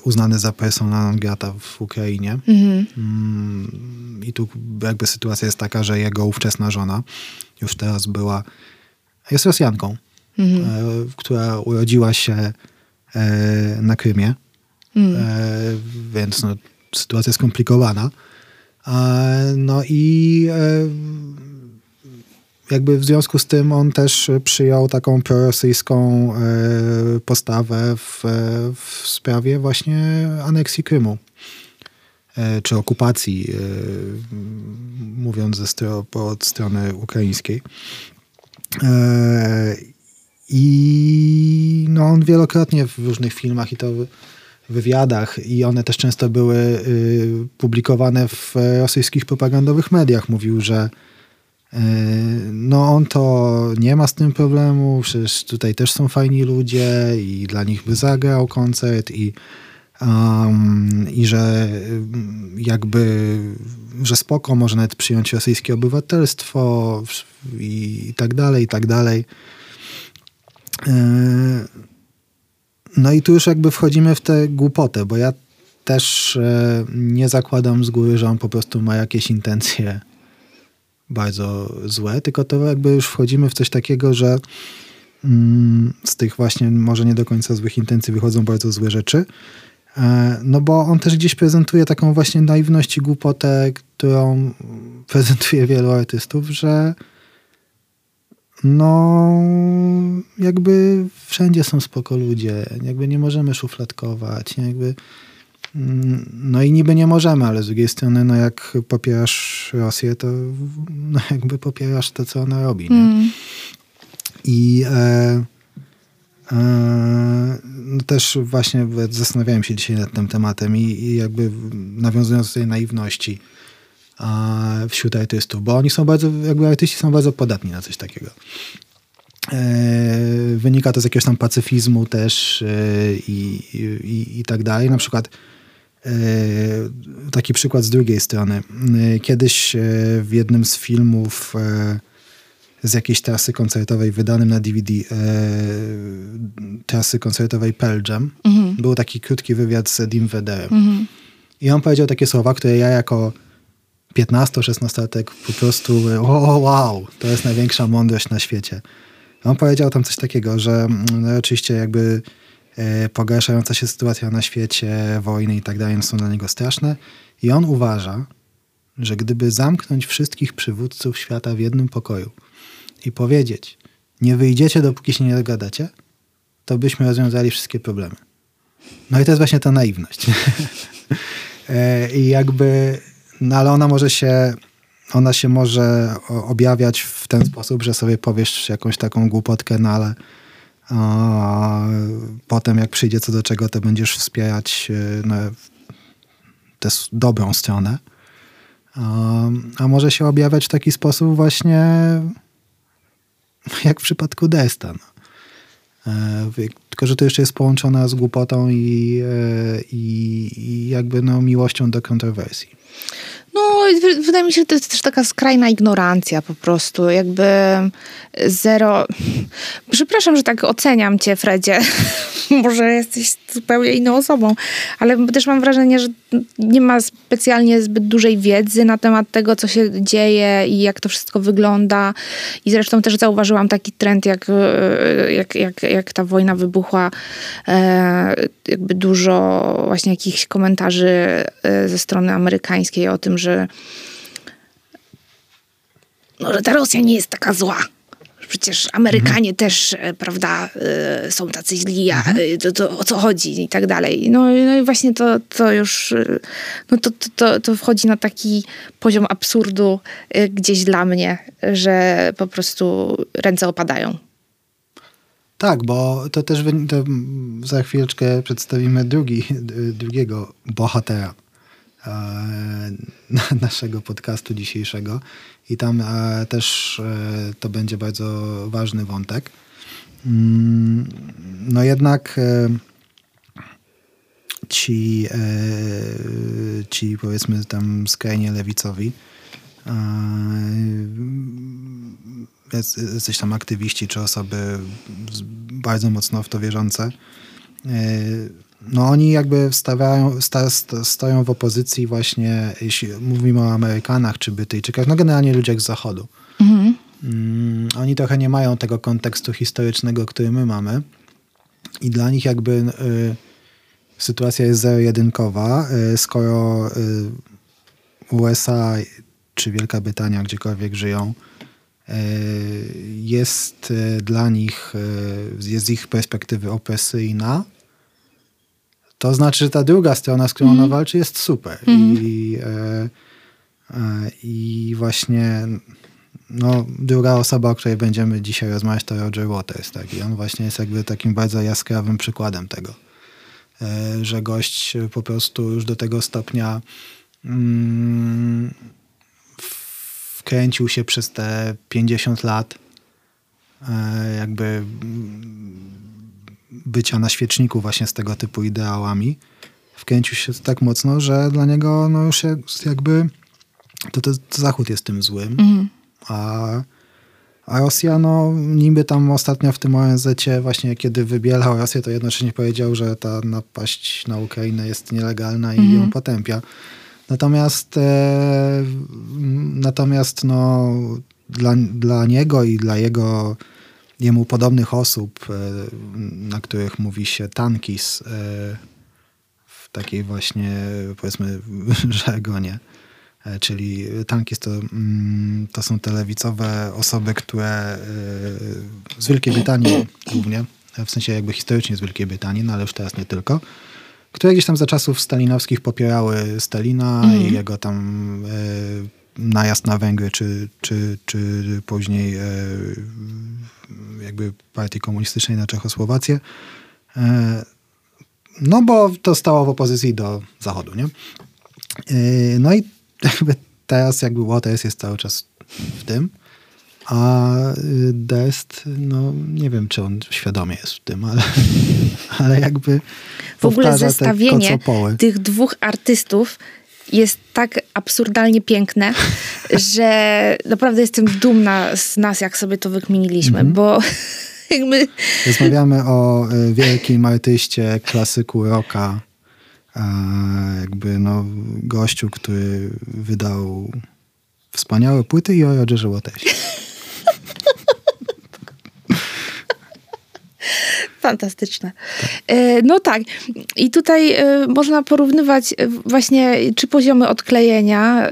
uznany za persona non grata w Ukrainie. Mhm. Mm, I tu jakby sytuacja jest taka, że jego ówczesna żona już teraz była, jest Rosjanką, mhm. e, która urodziła się e, na Krymie, mhm. więc no, sytuacja skomplikowana. No i e, jakby w związku z tym on też przyjął taką prorosyjską e, postawę w, w sprawie właśnie aneksji Krymu e, czy okupacji, mówiąc ze stro, od strony ukraińskiej. I no on wielokrotnie w różnych filmach i to wywiadach i one też często były y, publikowane w rosyjskich propagandowych mediach. Mówił, że no on to nie ma z tym problemu, przecież tutaj też są fajni ludzie i dla nich by zagrał koncert i, um, i że y, jakby, że spoko, może nawet przyjąć rosyjskie obywatelstwo i, i tak dalej, i tak dalej. No i tu już jakby wchodzimy w tę głupotę, bo ja też e, nie zakładam z góry, że on po prostu ma jakieś intencje bardzo złe, tylko to jakby już wchodzimy w coś takiego, że mm, z tych właśnie może nie do końca złych intencji wychodzą bardzo złe rzeczy. E, no bo on też gdzieś prezentuje taką właśnie naiwność i głupotę, którą prezentuje wielu artystów, że no jakby wszędzie są spoko ludzie, jakby nie możemy szufladkować, jakby no i niby nie możemy, ale z drugiej strony, no jak popierasz Rosję, to (laughs) no jakby popierasz to, co ona robi, nie? Mm. I e, e, no też właśnie zastanawiałem się dzisiaj nad tym tematem i, i jakby nawiązując do tej naiwności, wśród artystów, bo oni są bardzo, jakby artyści są bardzo podatni na coś takiego. E, wynika to z jakiegoś tam pacyfizmu też e, i, i, i tak dalej. Na przykład taki przykład z drugiej strony. Kiedyś w jednym z filmów z jakiejś trasy koncertowej wydanym na DVD trasy koncertowej Pearl Jam mhm. był taki krótki wywiad z Edim Vedderem. Mhm. I on powiedział takie słowa, które ja jako 15-16-latek po prostu o, wow, to jest największa mądrość na świecie. On powiedział tam coś takiego, że no, oczywiście jakby e, pogarszająca się sytuacja na świecie, wojny i tak dalej są dla niego straszne i on uważa, że gdyby zamknąć wszystkich przywódców świata w jednym pokoju i powiedzieć, nie wyjdziecie, dopóki się nie dogadacie, to byśmy rozwiązali wszystkie problemy. No i to jest właśnie ta naiwność. (laughs) E, I jakby no ale ona może się, ona się może objawiać w ten sposób, że sobie powiesz jakąś taką głupotkę, no ale a, potem jak przyjdzie co do czego, to będziesz wspierać no, tę dobrą stronę. A, a może się objawiać w taki sposób właśnie jak w przypadku Desta. E, tylko, że to jeszcze jest połączone z głupotą i, e, i, i jakby no, miłością do kontrowersji. No, wydaje mi się, że to jest też taka skrajna ignorancja po prostu, jakby zero... (laughs) Przepraszam, że tak oceniam cię, Fredzie. (laughs) Może jesteś zupełnie inną osobą, ale też mam wrażenie, że nie ma specjalnie zbyt dużej wiedzy na temat tego, co się dzieje i jak to wszystko wygląda. I zresztą też zauważyłam taki trend, jak, jak, jak, jak ta wojna wybuchła, jakby dużo właśnie jakichś komentarzy ze strony amerykańskiej o tym, że no, że ta Rosja nie jest taka zła. Przecież Amerykanie mhm. też, e, prawda, e, są tacy źli, a mhm. E, to, to, o co chodzi i tak dalej. No, no i właśnie to, to już, no to, to, to wchodzi na taki poziom absurdu gdzieś dla mnie, że po prostu ręce opadają. Tak, bo to też to za chwileczkę przedstawimy drugi, drugiego bohatera naszego podcastu dzisiejszego i tam e, też e, to będzie bardzo ważny wątek. Mm, no jednak e, ci, ci powiedzmy tam skrajnie lewicowi jesteś tam aktywiści czy osoby bardzo mocno w to wierzące no oni jakby stawiają, sta, stoją w opozycji właśnie, jeśli mówimy o Amerykanach czy Brytyjczykach, no generalnie ludziach z zachodu. Mhm. Mm, oni trochę nie mają tego kontekstu historycznego, który my mamy i dla nich jakby y, sytuacja jest zero-jedynkowa, y, skoro y, USA czy Wielka Brytania, gdziekolwiek żyją, y, jest y, dla nich, y, jest z ich perspektywy opresyjna, to znaczy, że ta druga strona, z którą mm. ona mhm. walczy, jest super. Mm. I, e, e, I właśnie no, druga osoba, o której będziemy dzisiaj rozmawiać, to Roger Waters. Tak? I on właśnie jest jakby takim bardzo jaskrawym przykładem tego, e, że gość po prostu już do tego stopnia mm, wkręcił się przez te 50 lat e, jakby bycia na świeczniku właśnie z tego typu ideałami, wkręcił się tak mocno, że dla niego no już jakby to, to, to Zachód jest tym złym, mhm. a, a Rosja no niby tam ostatnio w tym ONZ właśnie kiedy wybielał Rosję, to jednocześnie powiedział, że ta napaść na Ukrainę jest nielegalna i mhm. ją potępia. Natomiast e, natomiast no dla, dla niego i dla jego jemu podobnych osób, e, na których mówi się tankis e, w takiej właśnie powiedzmy (laughs) żargonie. E, czyli tankis to, mm, to są te lewicowe osoby, które z Wielkiej Brytanii (clears throat) głównie, w sensie jakby historycznie z Wielkiej Brytanii, no ale już teraz nie tylko, które gdzieś tam za czasów stalinowskich popierały Stalina mm. i jego tam najazd na Węgry, czy, czy, czy później jakby partii komunistycznej na Czechosłowację. E, no bo to stało w opozycji do Zachodu, nie? E, no i (laughs) jakby teraz jakby Waters jest cały czas w tym, a Dest, no nie wiem, czy on świadomie jest w tym, ale, (laughs) ale jakby w ogóle zestawienie tych dwóch artystów jest tak absurdalnie piękne, (laughs) że naprawdę jestem dumna z nas, jak sobie to wykminiliśmy, mm -hmm. bo (laughs) jakby... Rozmawiamy o e, wielkim artyście, klasyku rocka, jakby no gościu, który wydał wspaniałe płyty i o Rogerze Watersie. Fantastyczne. E, no tak. I tutaj e, można porównywać e, właśnie czy poziomy odklejenia,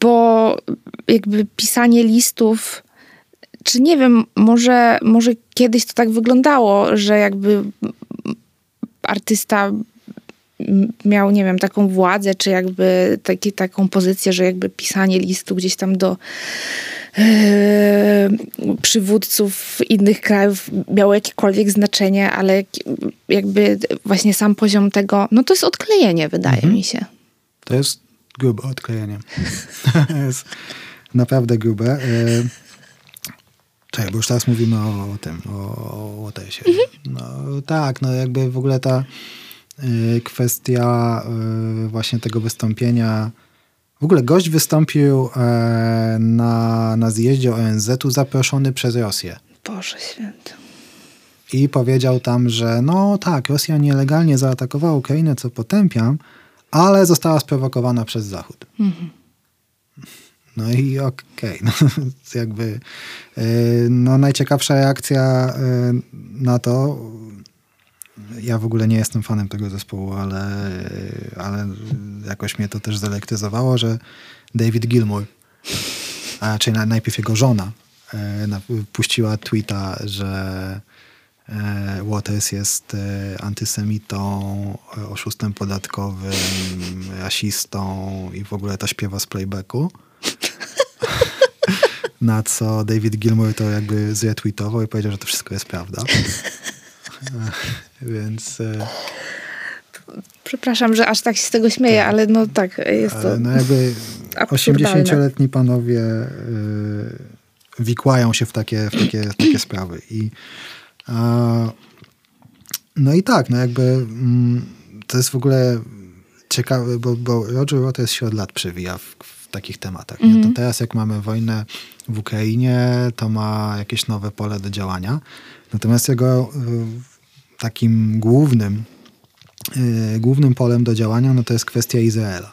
bo jakby pisanie listów, czy nie wiem, może, może kiedyś to tak wyglądało, że jakby artysta miał, nie wiem, taką władzę, czy jakby taki, taką pozycję, że jakby pisanie listu gdzieś tam do przywódców innych krajów miało jakiekolwiek znaczenie, ale jakby właśnie sam poziom tego, no to jest odklejenie, wydaje mhm. mi się. To jest grube odklejenie. (laughs) to jest naprawdę grube. E, czekaj, bo już teraz mówimy o, o tym, o, o Otesie. Mhm. No tak, no jakby w ogóle ta Y, kwestia y, właśnie tego wystąpienia. W ogóle gość wystąpił e, na, na zjeździe ONZ-u zaproszony przez Rosję. Boże święty. i powiedział tam, że no tak, Rosja nielegalnie zaatakowała Ukrainę, co potępiam, ale została sprowokowana przez Zachód. Mhm. No i okej, okay, no, (laughs) jakby y, no najciekawsza reakcja y, na to, ja w ogóle nie jestem fanem tego zespołu, ale, ale jakoś mnie to też zelektryzowało, że David Gilmour, a raczej najpierw jego żona, y, puściła tweeta, że Waters jest antysemitą, oszustem podatkowym, rasistą i w ogóle to śpiewa z playbacku. Na co David Gilmour to jakby zretweetował i powiedział, że to wszystko jest prawda. Więc... E, Przepraszam, że aż tak się z tego śmieję, tak. ale no tak, jest to No jakby 80-letni panowie y, wikłają się w takie, w takie, w takie sprawy. I, no i tak, no jakby mm, to jest w ogóle ciekawe, bo, bo Roger Waters się od lat przewija w, takich tematach. Mm -hmm. To teraz jak mamy wojnę w Ukrainie, to ma jakieś nowe pole do działania. Natomiast jego y, takim głównym, y, głównym polem do działania no to jest kwestia Izraela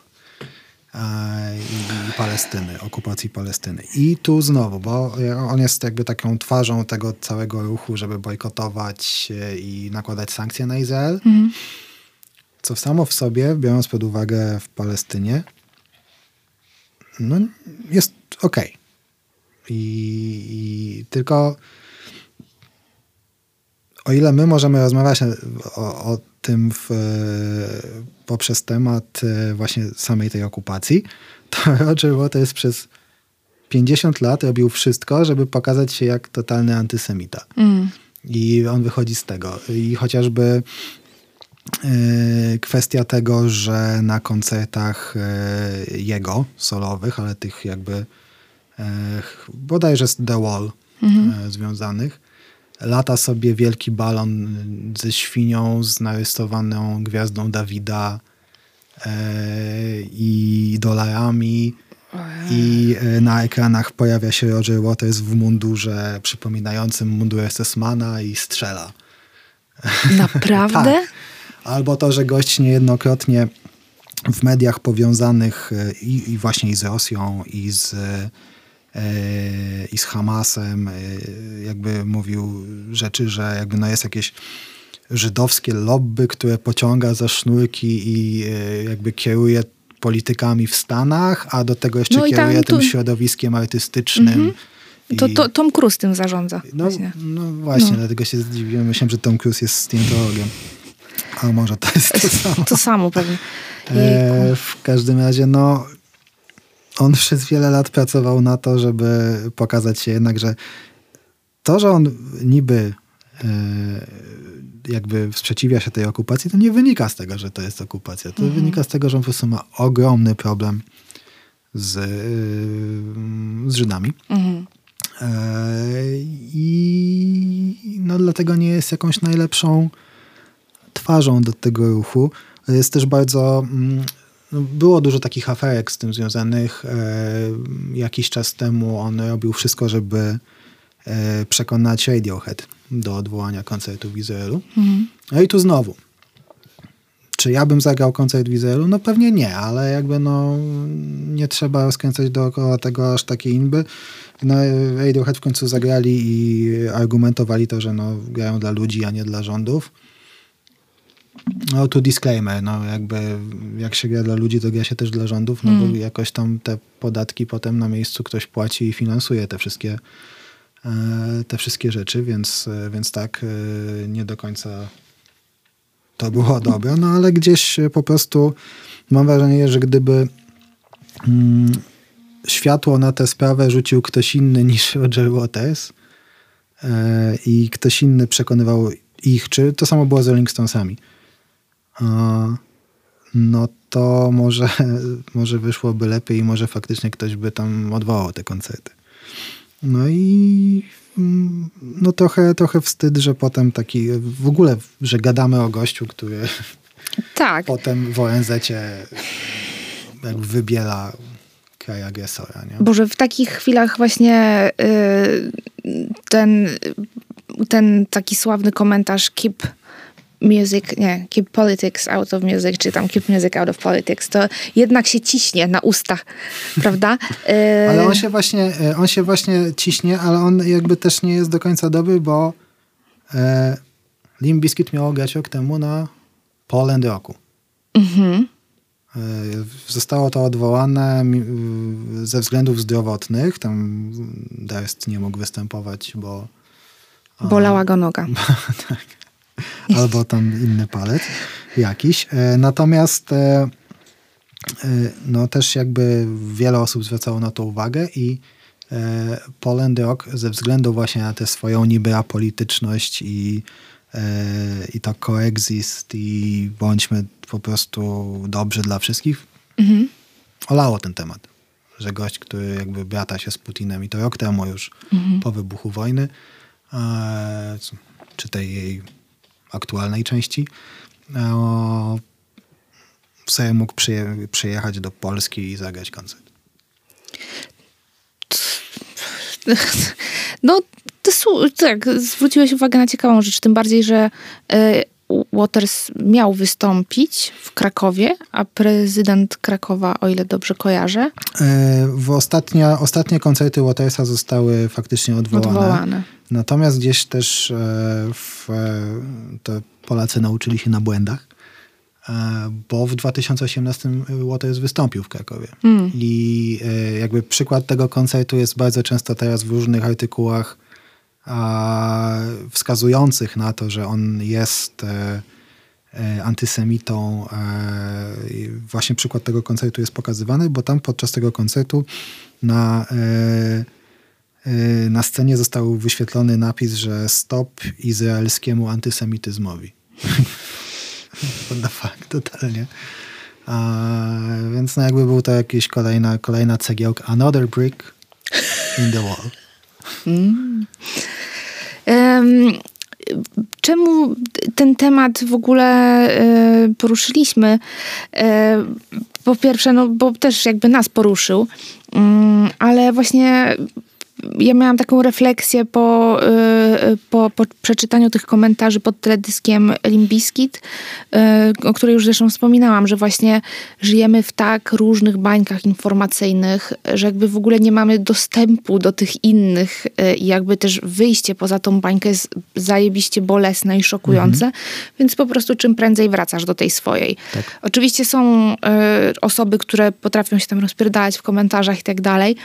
i Palestyny, okupacji Palestyny. I tu znowu, bo on jest jakby taką twarzą tego całego ruchu, żeby bojkotować y, i nakładać sankcje na Izrael. Mm. Co samo w sobie, biorąc pod uwagę w Palestynie, no, jest ok. I, I, tylko o ile my możemy rozmawiać o, o tym w, poprzez temat e, właśnie samej tej okupacji, to (laughs) Roger Waters przez 50 lat robił wszystko, żeby pokazać się jak totalny antysemita. Mm. I on wychodzi z tego. I chociażby E, kwestia tego, że na koncertach e, jego solowych, ale tych jakby e, bodajże z The Wall mhm. związanych, lata sobie wielki balon ze świnią, z narysowaną gwiazdą Dawida i dolarami. I na ekranach pojawia się Roger Waters w mundurze przypominającym mundur SS-mana i strzela. Naprawdę? (laughs) tak. Albo to, że gość niejednokrotnie w mediach powiązanych e, i, i właśnie i z Rosją, i z, e, i z Hamasem, e, jakby mówił rzeczy, że jakby no jest jakieś żydowskie lobby, które pociąga za sznurki i jakby kieruje politykami w Stanach, a do tego jeszcze no kieruje tym środowiskiem artystycznym. Mm -hmm. To, to Tom Cruise tym zarządza. No właśnie, no właśnie no. dlatego się zdziwiłem. Myślałem, że Tom Cruise jest Scientologiem. A może to jest to (laughs) samo. To samo pewnie. E, w każdym razie, no, on przez wiele lat pracował na to, żeby pokazać się jednak, że to, że on niby e, jakby sprzeciwia się tej okupacji, to nie wynika z tego, że to jest okupacja. To mhm. wynika z tego, że on po prostu ma ogromny problem z, z Żydami. Mhm. E, I no dlatego nie jest jakąś najlepszą twarzą do tego ruchu. Jest też bardzo. No, było dużo takich aferek z tym związanych. E, jakiś czas temu on robił wszystko, żeby e, przekonać Radiohead do odwołania koncertu w Izraelu. Mhm. No i tu znowu. Czy ja bym zagrał koncert w Izraelu? No pewnie nie, ale jakby no nie trzeba rozkręcać dookoła tego aż takie inby. No Radiohead w końcu zagrali i argumentowali to, że no grają dla ludzi, a nie dla rządów. No tu disclaimer, no jakby jak się gra dla ludzi, to gra się też dla rządów, no mm. bo jakoś tam te podatki potem na miejscu ktoś płaci i finansuje te wszystkie e, te wszystkie rzeczy, więc, e, więc tak e, nie do końca to było dobre, no ale gdzieś po prostu mam wrażenie, że gdyby mm, światło na tę sprawę rzucił ktoś inny niż (laughs) Roger Waters i ktoś inny przekonywał ich, czy to samo było z Rolling Stonesami, no to może, (laughs) może wyszłoby lepiej i może faktycznie ktoś by tam odwołał te koncerty. No i mm, no trochę, trochę wstyd, że potem taki, w ogóle, że gadamy o gościu, który (laughs) tak. potem w ONZ-cie jakby wybiela kraj agresora. Nie? Boże, w takich chwilach właśnie y, ten ten taki sławny komentarz keep music, nie, keep politics out of music, czy tam keep music out of politics, to jednak się ciśnie na ustach, prawda? (laughs) Ale on się właśnie, on się właśnie ciśnie, ale on jakby też nie jest do końca dobry, bo e, Limp Bizkit miało grać rok temu na Poland Rocku. Mhm. E, zostało to odwołane ze względów zdrowotnych. Tam Darst nie mógł występować, bo... Bolała go noga. (laughs) tak. (laughs) Albo tam inny palec jakiś. E, natomiast e, no też jakby wiele osób zwracało na to uwagę i Poland Rock ze względu właśnie na tę swoją niby apolityczność i i to coexist i bądźmy po prostu dobrzy dla wszystkich, mhm. olało ten temat. Że gość, który jakby brata się z Putinem i to rok temu już mhm. po wybuchu wojny, e, czy tej jej aktualnej części, e, sobie mógł przyje, przyjechać do Polski i zagrać koncert. (laughs) No to, tak, zwróciłeś uwagę na ciekawą rzecz, tym bardziej, że e, Waters miał wystąpić w Krakowie, a prezydent Krakowa, o ile dobrze kojarzę. E, w ostatnia, ostatnie koncerty Watersa zostały faktycznie odwołane. odwołane. Natomiast gdzieś też e, w, to Polacy nauczyli się na błędach, bo w 2018 Waters wystąpił w Krakowie. Mm. I jakby przykład tego koncertu jest bardzo często teraz w różnych artykułach wskazujących na to, że on jest e, e, antysemitą. E, właśnie przykład tego koncertu jest pokazywany, bo tam podczas tego koncertu na, na scenie został wyświetlony napis, że stop izraelskiemu antysemityzmowi. (laughs) What the fuck, totalnie. A, więc no jakby był to jakieś kolejna, kolejna cegiełka, another brick in the wall. Czemu ten temat w ogóle e, poruszyliśmy? E, po pierwsze, no bo też jakby nas poruszył, mm, ale właśnie ja miałam taką refleksję po, y, po, po przeczytaniu tych komentarzy pod teledyskiem Limbiskit, y, o której już zresztą wspominałam, że właśnie żyjemy w tak różnych bańkach informacyjnych, że jakby w ogóle nie mamy dostępu do tych innych y, i jakby też wyjście poza tą bańkę jest zajebiście bolesne i szokujące, mhm. więc po prostu czym prędzej wracasz do tej swojej. Tak. Oczywiście są osoby, które potrafią się tam rozpierdalać w komentarzach i tak dalej.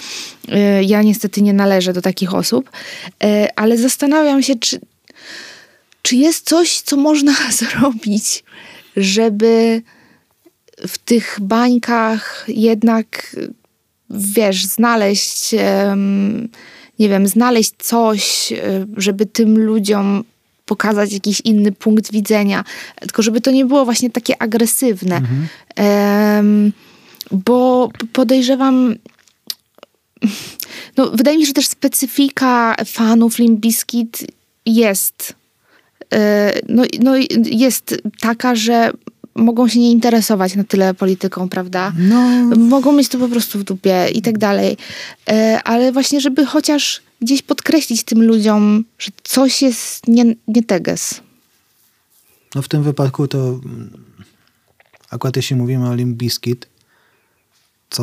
Ja niestety nie należę do takich osób, e, ale zastanawiam się, czy, czy jest coś, co można (laughs) zrobić, żeby w tych bańkach jednak, wiesz, znaleźć, nie wiem, znaleźć coś, e, żeby tym ludziom pokazać jakiś inny punkt widzenia, tylko żeby to nie było właśnie takie agresywne. Mhm. Um, bo podejrzewam, no, wydaje mi się, że też specyfika fanów Limbiskit jest. E, no, no, jest taka, że mogą się nie interesować na tyle polityką, prawda? No. Mogą mieć to po prostu w dupie i tak dalej. E, ale właśnie, żeby chociaż gdzieś podkreślić tym ludziom, że coś jest nie, nie teges. No w tym wypadku to akurat jeśli mówimy o Limbiskit, to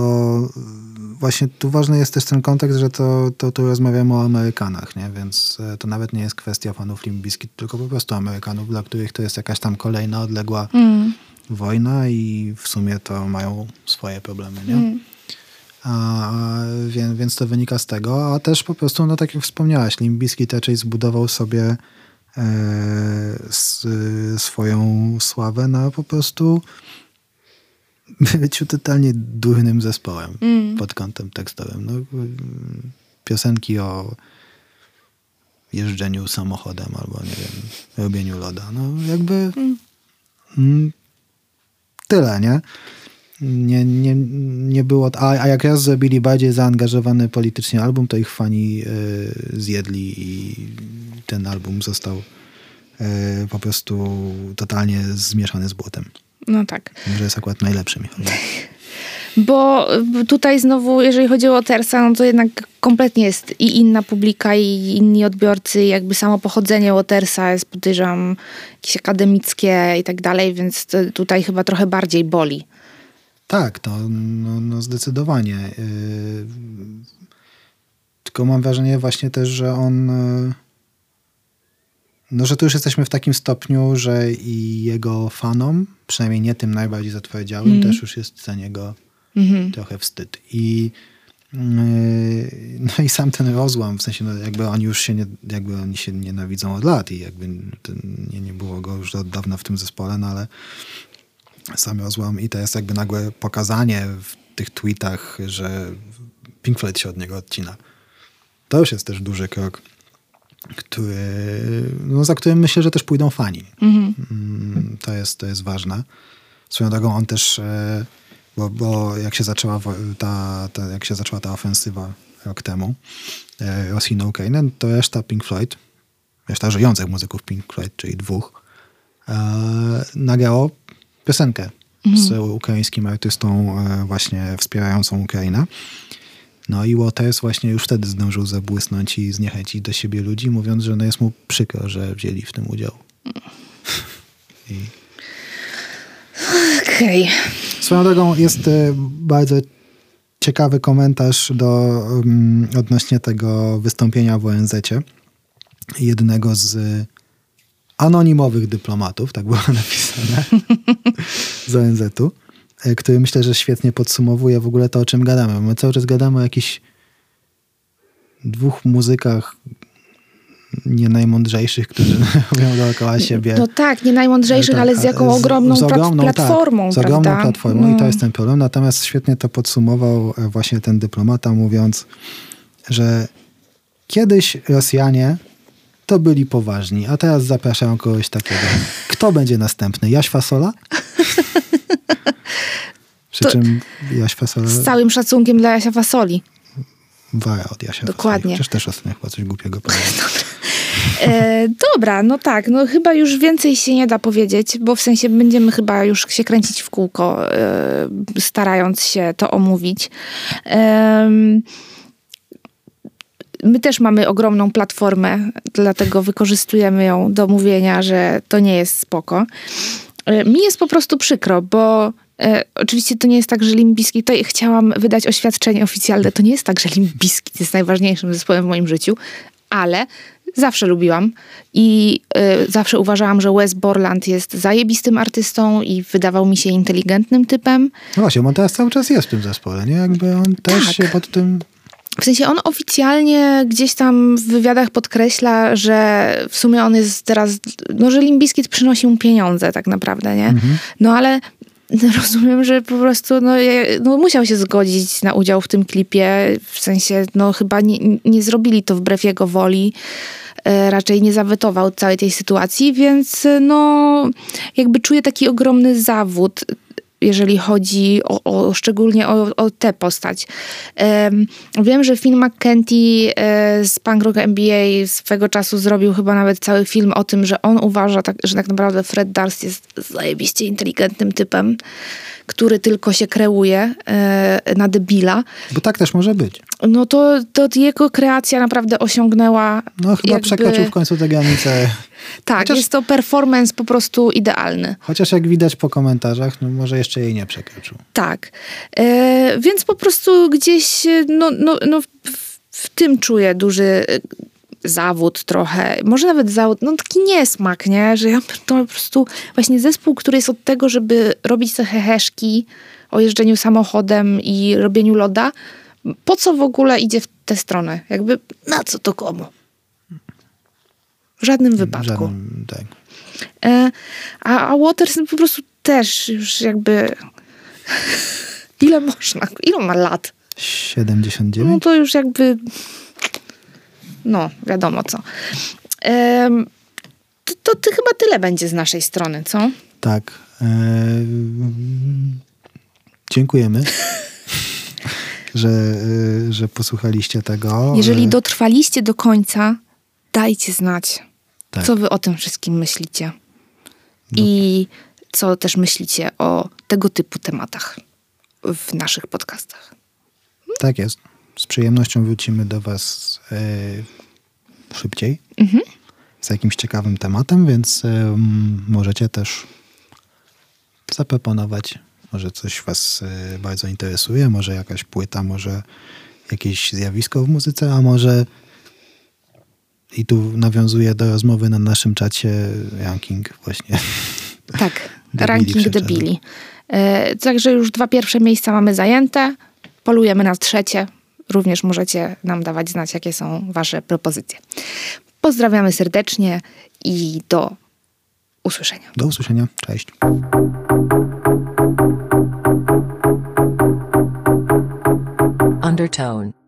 właśnie tu ważny jest też ten kontekst, że to, to tu rozmawiamy o Amerykanach, nie? więc e, to nawet nie jest kwestia fanów Limp Bizkit, tylko po prostu Amerykanów, dla których to jest jakaś tam kolejna odległa mm. wojna i w sumie to mają swoje problemy, nie? Mm. A, więc, więc to wynika z tego, a też po prostu, no tak jak wspomniałaś, Limp Bizkit raczej zbudował sobie e, s, swoją sławę na po prostu byciu totalnie durnym zespołem mm. pod kątem tekstowym. No, piosenki o jeżdżeniu samochodem albo, nie wiem, robieniu loda. No jakby mm. Mm, tyle, nie? Nie, nie, nie było... A, a jak raz zrobili bardziej zaangażowany politycznie album, to ich fani y, zjedli i ten album został y, po prostu totalnie zmieszany z błotem. No tak. Może jest akurat najlepszy Michał. (laughs) Bo tutaj znowu, jeżeli chodzi o Watersa, no to jednak kompletnie jest i inna publika, i inni odbiorcy, jakby samo pochodzenie Watersa jest, podejrzewam, jakieś akademickie i tak dalej, więc tutaj chyba trochę bardziej boli. Tak, to no, no zdecydowanie. Yy, tylko mam wrażenie właśnie też, że on... No, że tu już jesteśmy w takim stopniu, że i jego fanom, przynajmniej nie tym najbardziej zatwardziałym, mm. też już jest za niego mm -hmm. trochę wstyd. I yy, no i sam ten rozłam, w sensie no jakby oni już się, nie, jakby oni się nienawidzą od lat i jakby nie, nie było go już od dawna w tym zespole, no ale sam rozłam i to jest jakby nagłe pokazanie w tych tweetach, że Pink Floyd się od niego odcina. To już jest też duży krok, który, no, za którym myślę, że też pójdą fani. Mhm. Mm, to, jest, to jest ważne. Swoją drogą on też, e, bo, bo jak się zaczęła ta, ta, jak się zaczęła ta ofensywa rok temu, e, Rosji No Kane, to reszta Pink Floyd, reszta żyjących muzyków Pink Floyd, czyli dwóch, e, nagrało piosenkę mhm. z ukraińskim artystą właśnie wspierającą Ukrainę. No i Waters właśnie już wtedy zdążył zabłysnąć i zniechęcić do siebie ludzi, mówiąc, że no jest mu przykro, że wzięli w tym udział. I... Okej. Okay. Swoją drogą jest e, bardzo ciekawy komentarz do, um, odnośnie tego wystąpienia w ONZ-cie. Jednego z anonimowych dyplomatów, tak było (laughs) napisane, z ONZ-u. E, który myślę, że świetnie podsumowuje w ogóle to, o czym gadamy. My cały czas gadamy o jakichś dwóch muzykach nie najmądrzejszych, którzy (laughs) mówią dookoła siebie. No tak, nie najmądrzejszych, tak, ale z jaką ogromną, z, z ogromną platformą. Tak, z ogromną platformą no. i to jest ten problem. Natomiast świetnie to podsumował e, właśnie ten dyplomata, mówiąc, że kiedyś Rosjanie to byli poważni, a teraz zapraszają kogoś takiego. Kto będzie następny? Jaś Fasola? (laughs) Przy to czym Jaś Fasola... Z całym szacunkiem dla Jasia Fasoli. Wara od Jasia Dokładnie. Fasoli. Przecież też ostatnio chyba coś głupiego. (laughs) E, dobra, no tak, no chyba już więcej się nie da powiedzieć, bo w sensie będziemy chyba już się kręcić w kółko, e, starając się to omówić. E, my też mamy ogromną platformę, dlatego wykorzystujemy ją do mówienia, że to nie jest spoko. E, mi jest po prostu przykro, bo e, oczywiście to nie jest tak, że Limbiski, to chciałam wydać oświadczenie oficjalne, to nie jest tak, że Limbiski jest najważniejszym zespołem w moim życiu, ale zawsze lubiłam i y, zawsze uważałam, że Wes Borland jest zajebistym artystą i wydawał mi się inteligentnym typem. No właśnie, on teraz cały czas jest w tym zespole, nie? Jakby on też tak. się pod tym w sensie on oficjalnie gdzieś tam w wywiadach podkreśla, że w sumie on jest teraz, no że Limbiskit przynosi mu pieniądze tak naprawdę, nie? Mhm. No ale (laughs) rozumiem, że po prostu no, no, musiał się zgodzić na udział w tym klipie, w sensie no chyba nie, nie zrobili to wbrew jego woli e, raczej nie zawetował całej tej sytuacji, więc no jakby czuję taki ogromny zawód jeżeli chodzi o, o szczególnie o, o tę postać. Wiem, że film McKenty e, z Punk Rock NBA swego czasu zrobił chyba nawet cały film o tym, że on uważa, tak, że tak naprawdę Fred Durst jest zajebiście inteligentnym typem który tylko się kreuje e, na debila. Bo tak też może być. No to, to jego kreacja naprawdę osiągnęła. No chyba jakby... przekroczył w końcu te granice. Tak, Chociaż... jest to performance po prostu idealny. Chociaż jak widać po komentarzach, no może jeszcze jej nie przekroczył. Tak. E, więc po prostu gdzieś, no, no, no w, w tym czuję duży zawód trochę, może nawet zawód, no taki niesmak, nie? Że ja to po prostu właśnie zespół, który jest od tego, żeby robić te heheszki o jeżdżeniu samochodem i robieniu loda, po co w ogóle idzie w tę stronę? Jakby na co to komu? W żadnym wypadku. Żadnym, tak. E, a, a Waters po prostu też już jakby... (laughs) Ile można? Ile ma lat? 79? No to już jakby no, wiadomo co. Ehm, to, to, to, chyba tyle będzie z naszej strony, co? Tak. dziękujemy. (laughs) że, e, że posłuchaliście tego. Jeżeli dotrwaliście do końca, dajcie znać, tak. co wy o tym wszystkim myślicie. No. I co też myślicie o tego typu tematach. w naszych podcastach. Tak jest. Z przyjemnością wrócimy do Was e, szybciej mhm. z jakimś ciekawym tematem, więc e, możecie też zaproponować. Może coś Was e, bardzo interesuje, może jakaś płyta, może jakieś zjawisko w muzyce, a może i tu nawiązuję do rozmowy na naszym czacie ranking właśnie. Tak, (laughs) ranking debili. E, także już dwa pierwsze miejsca mamy zajęte. Polujemy na trzecie. Również możecie nam dawać znać, jakie są Wasze propozycje. Pozdrawiamy serdecznie i do usłyszenia. Do usłyszenia. Cześć. Undertone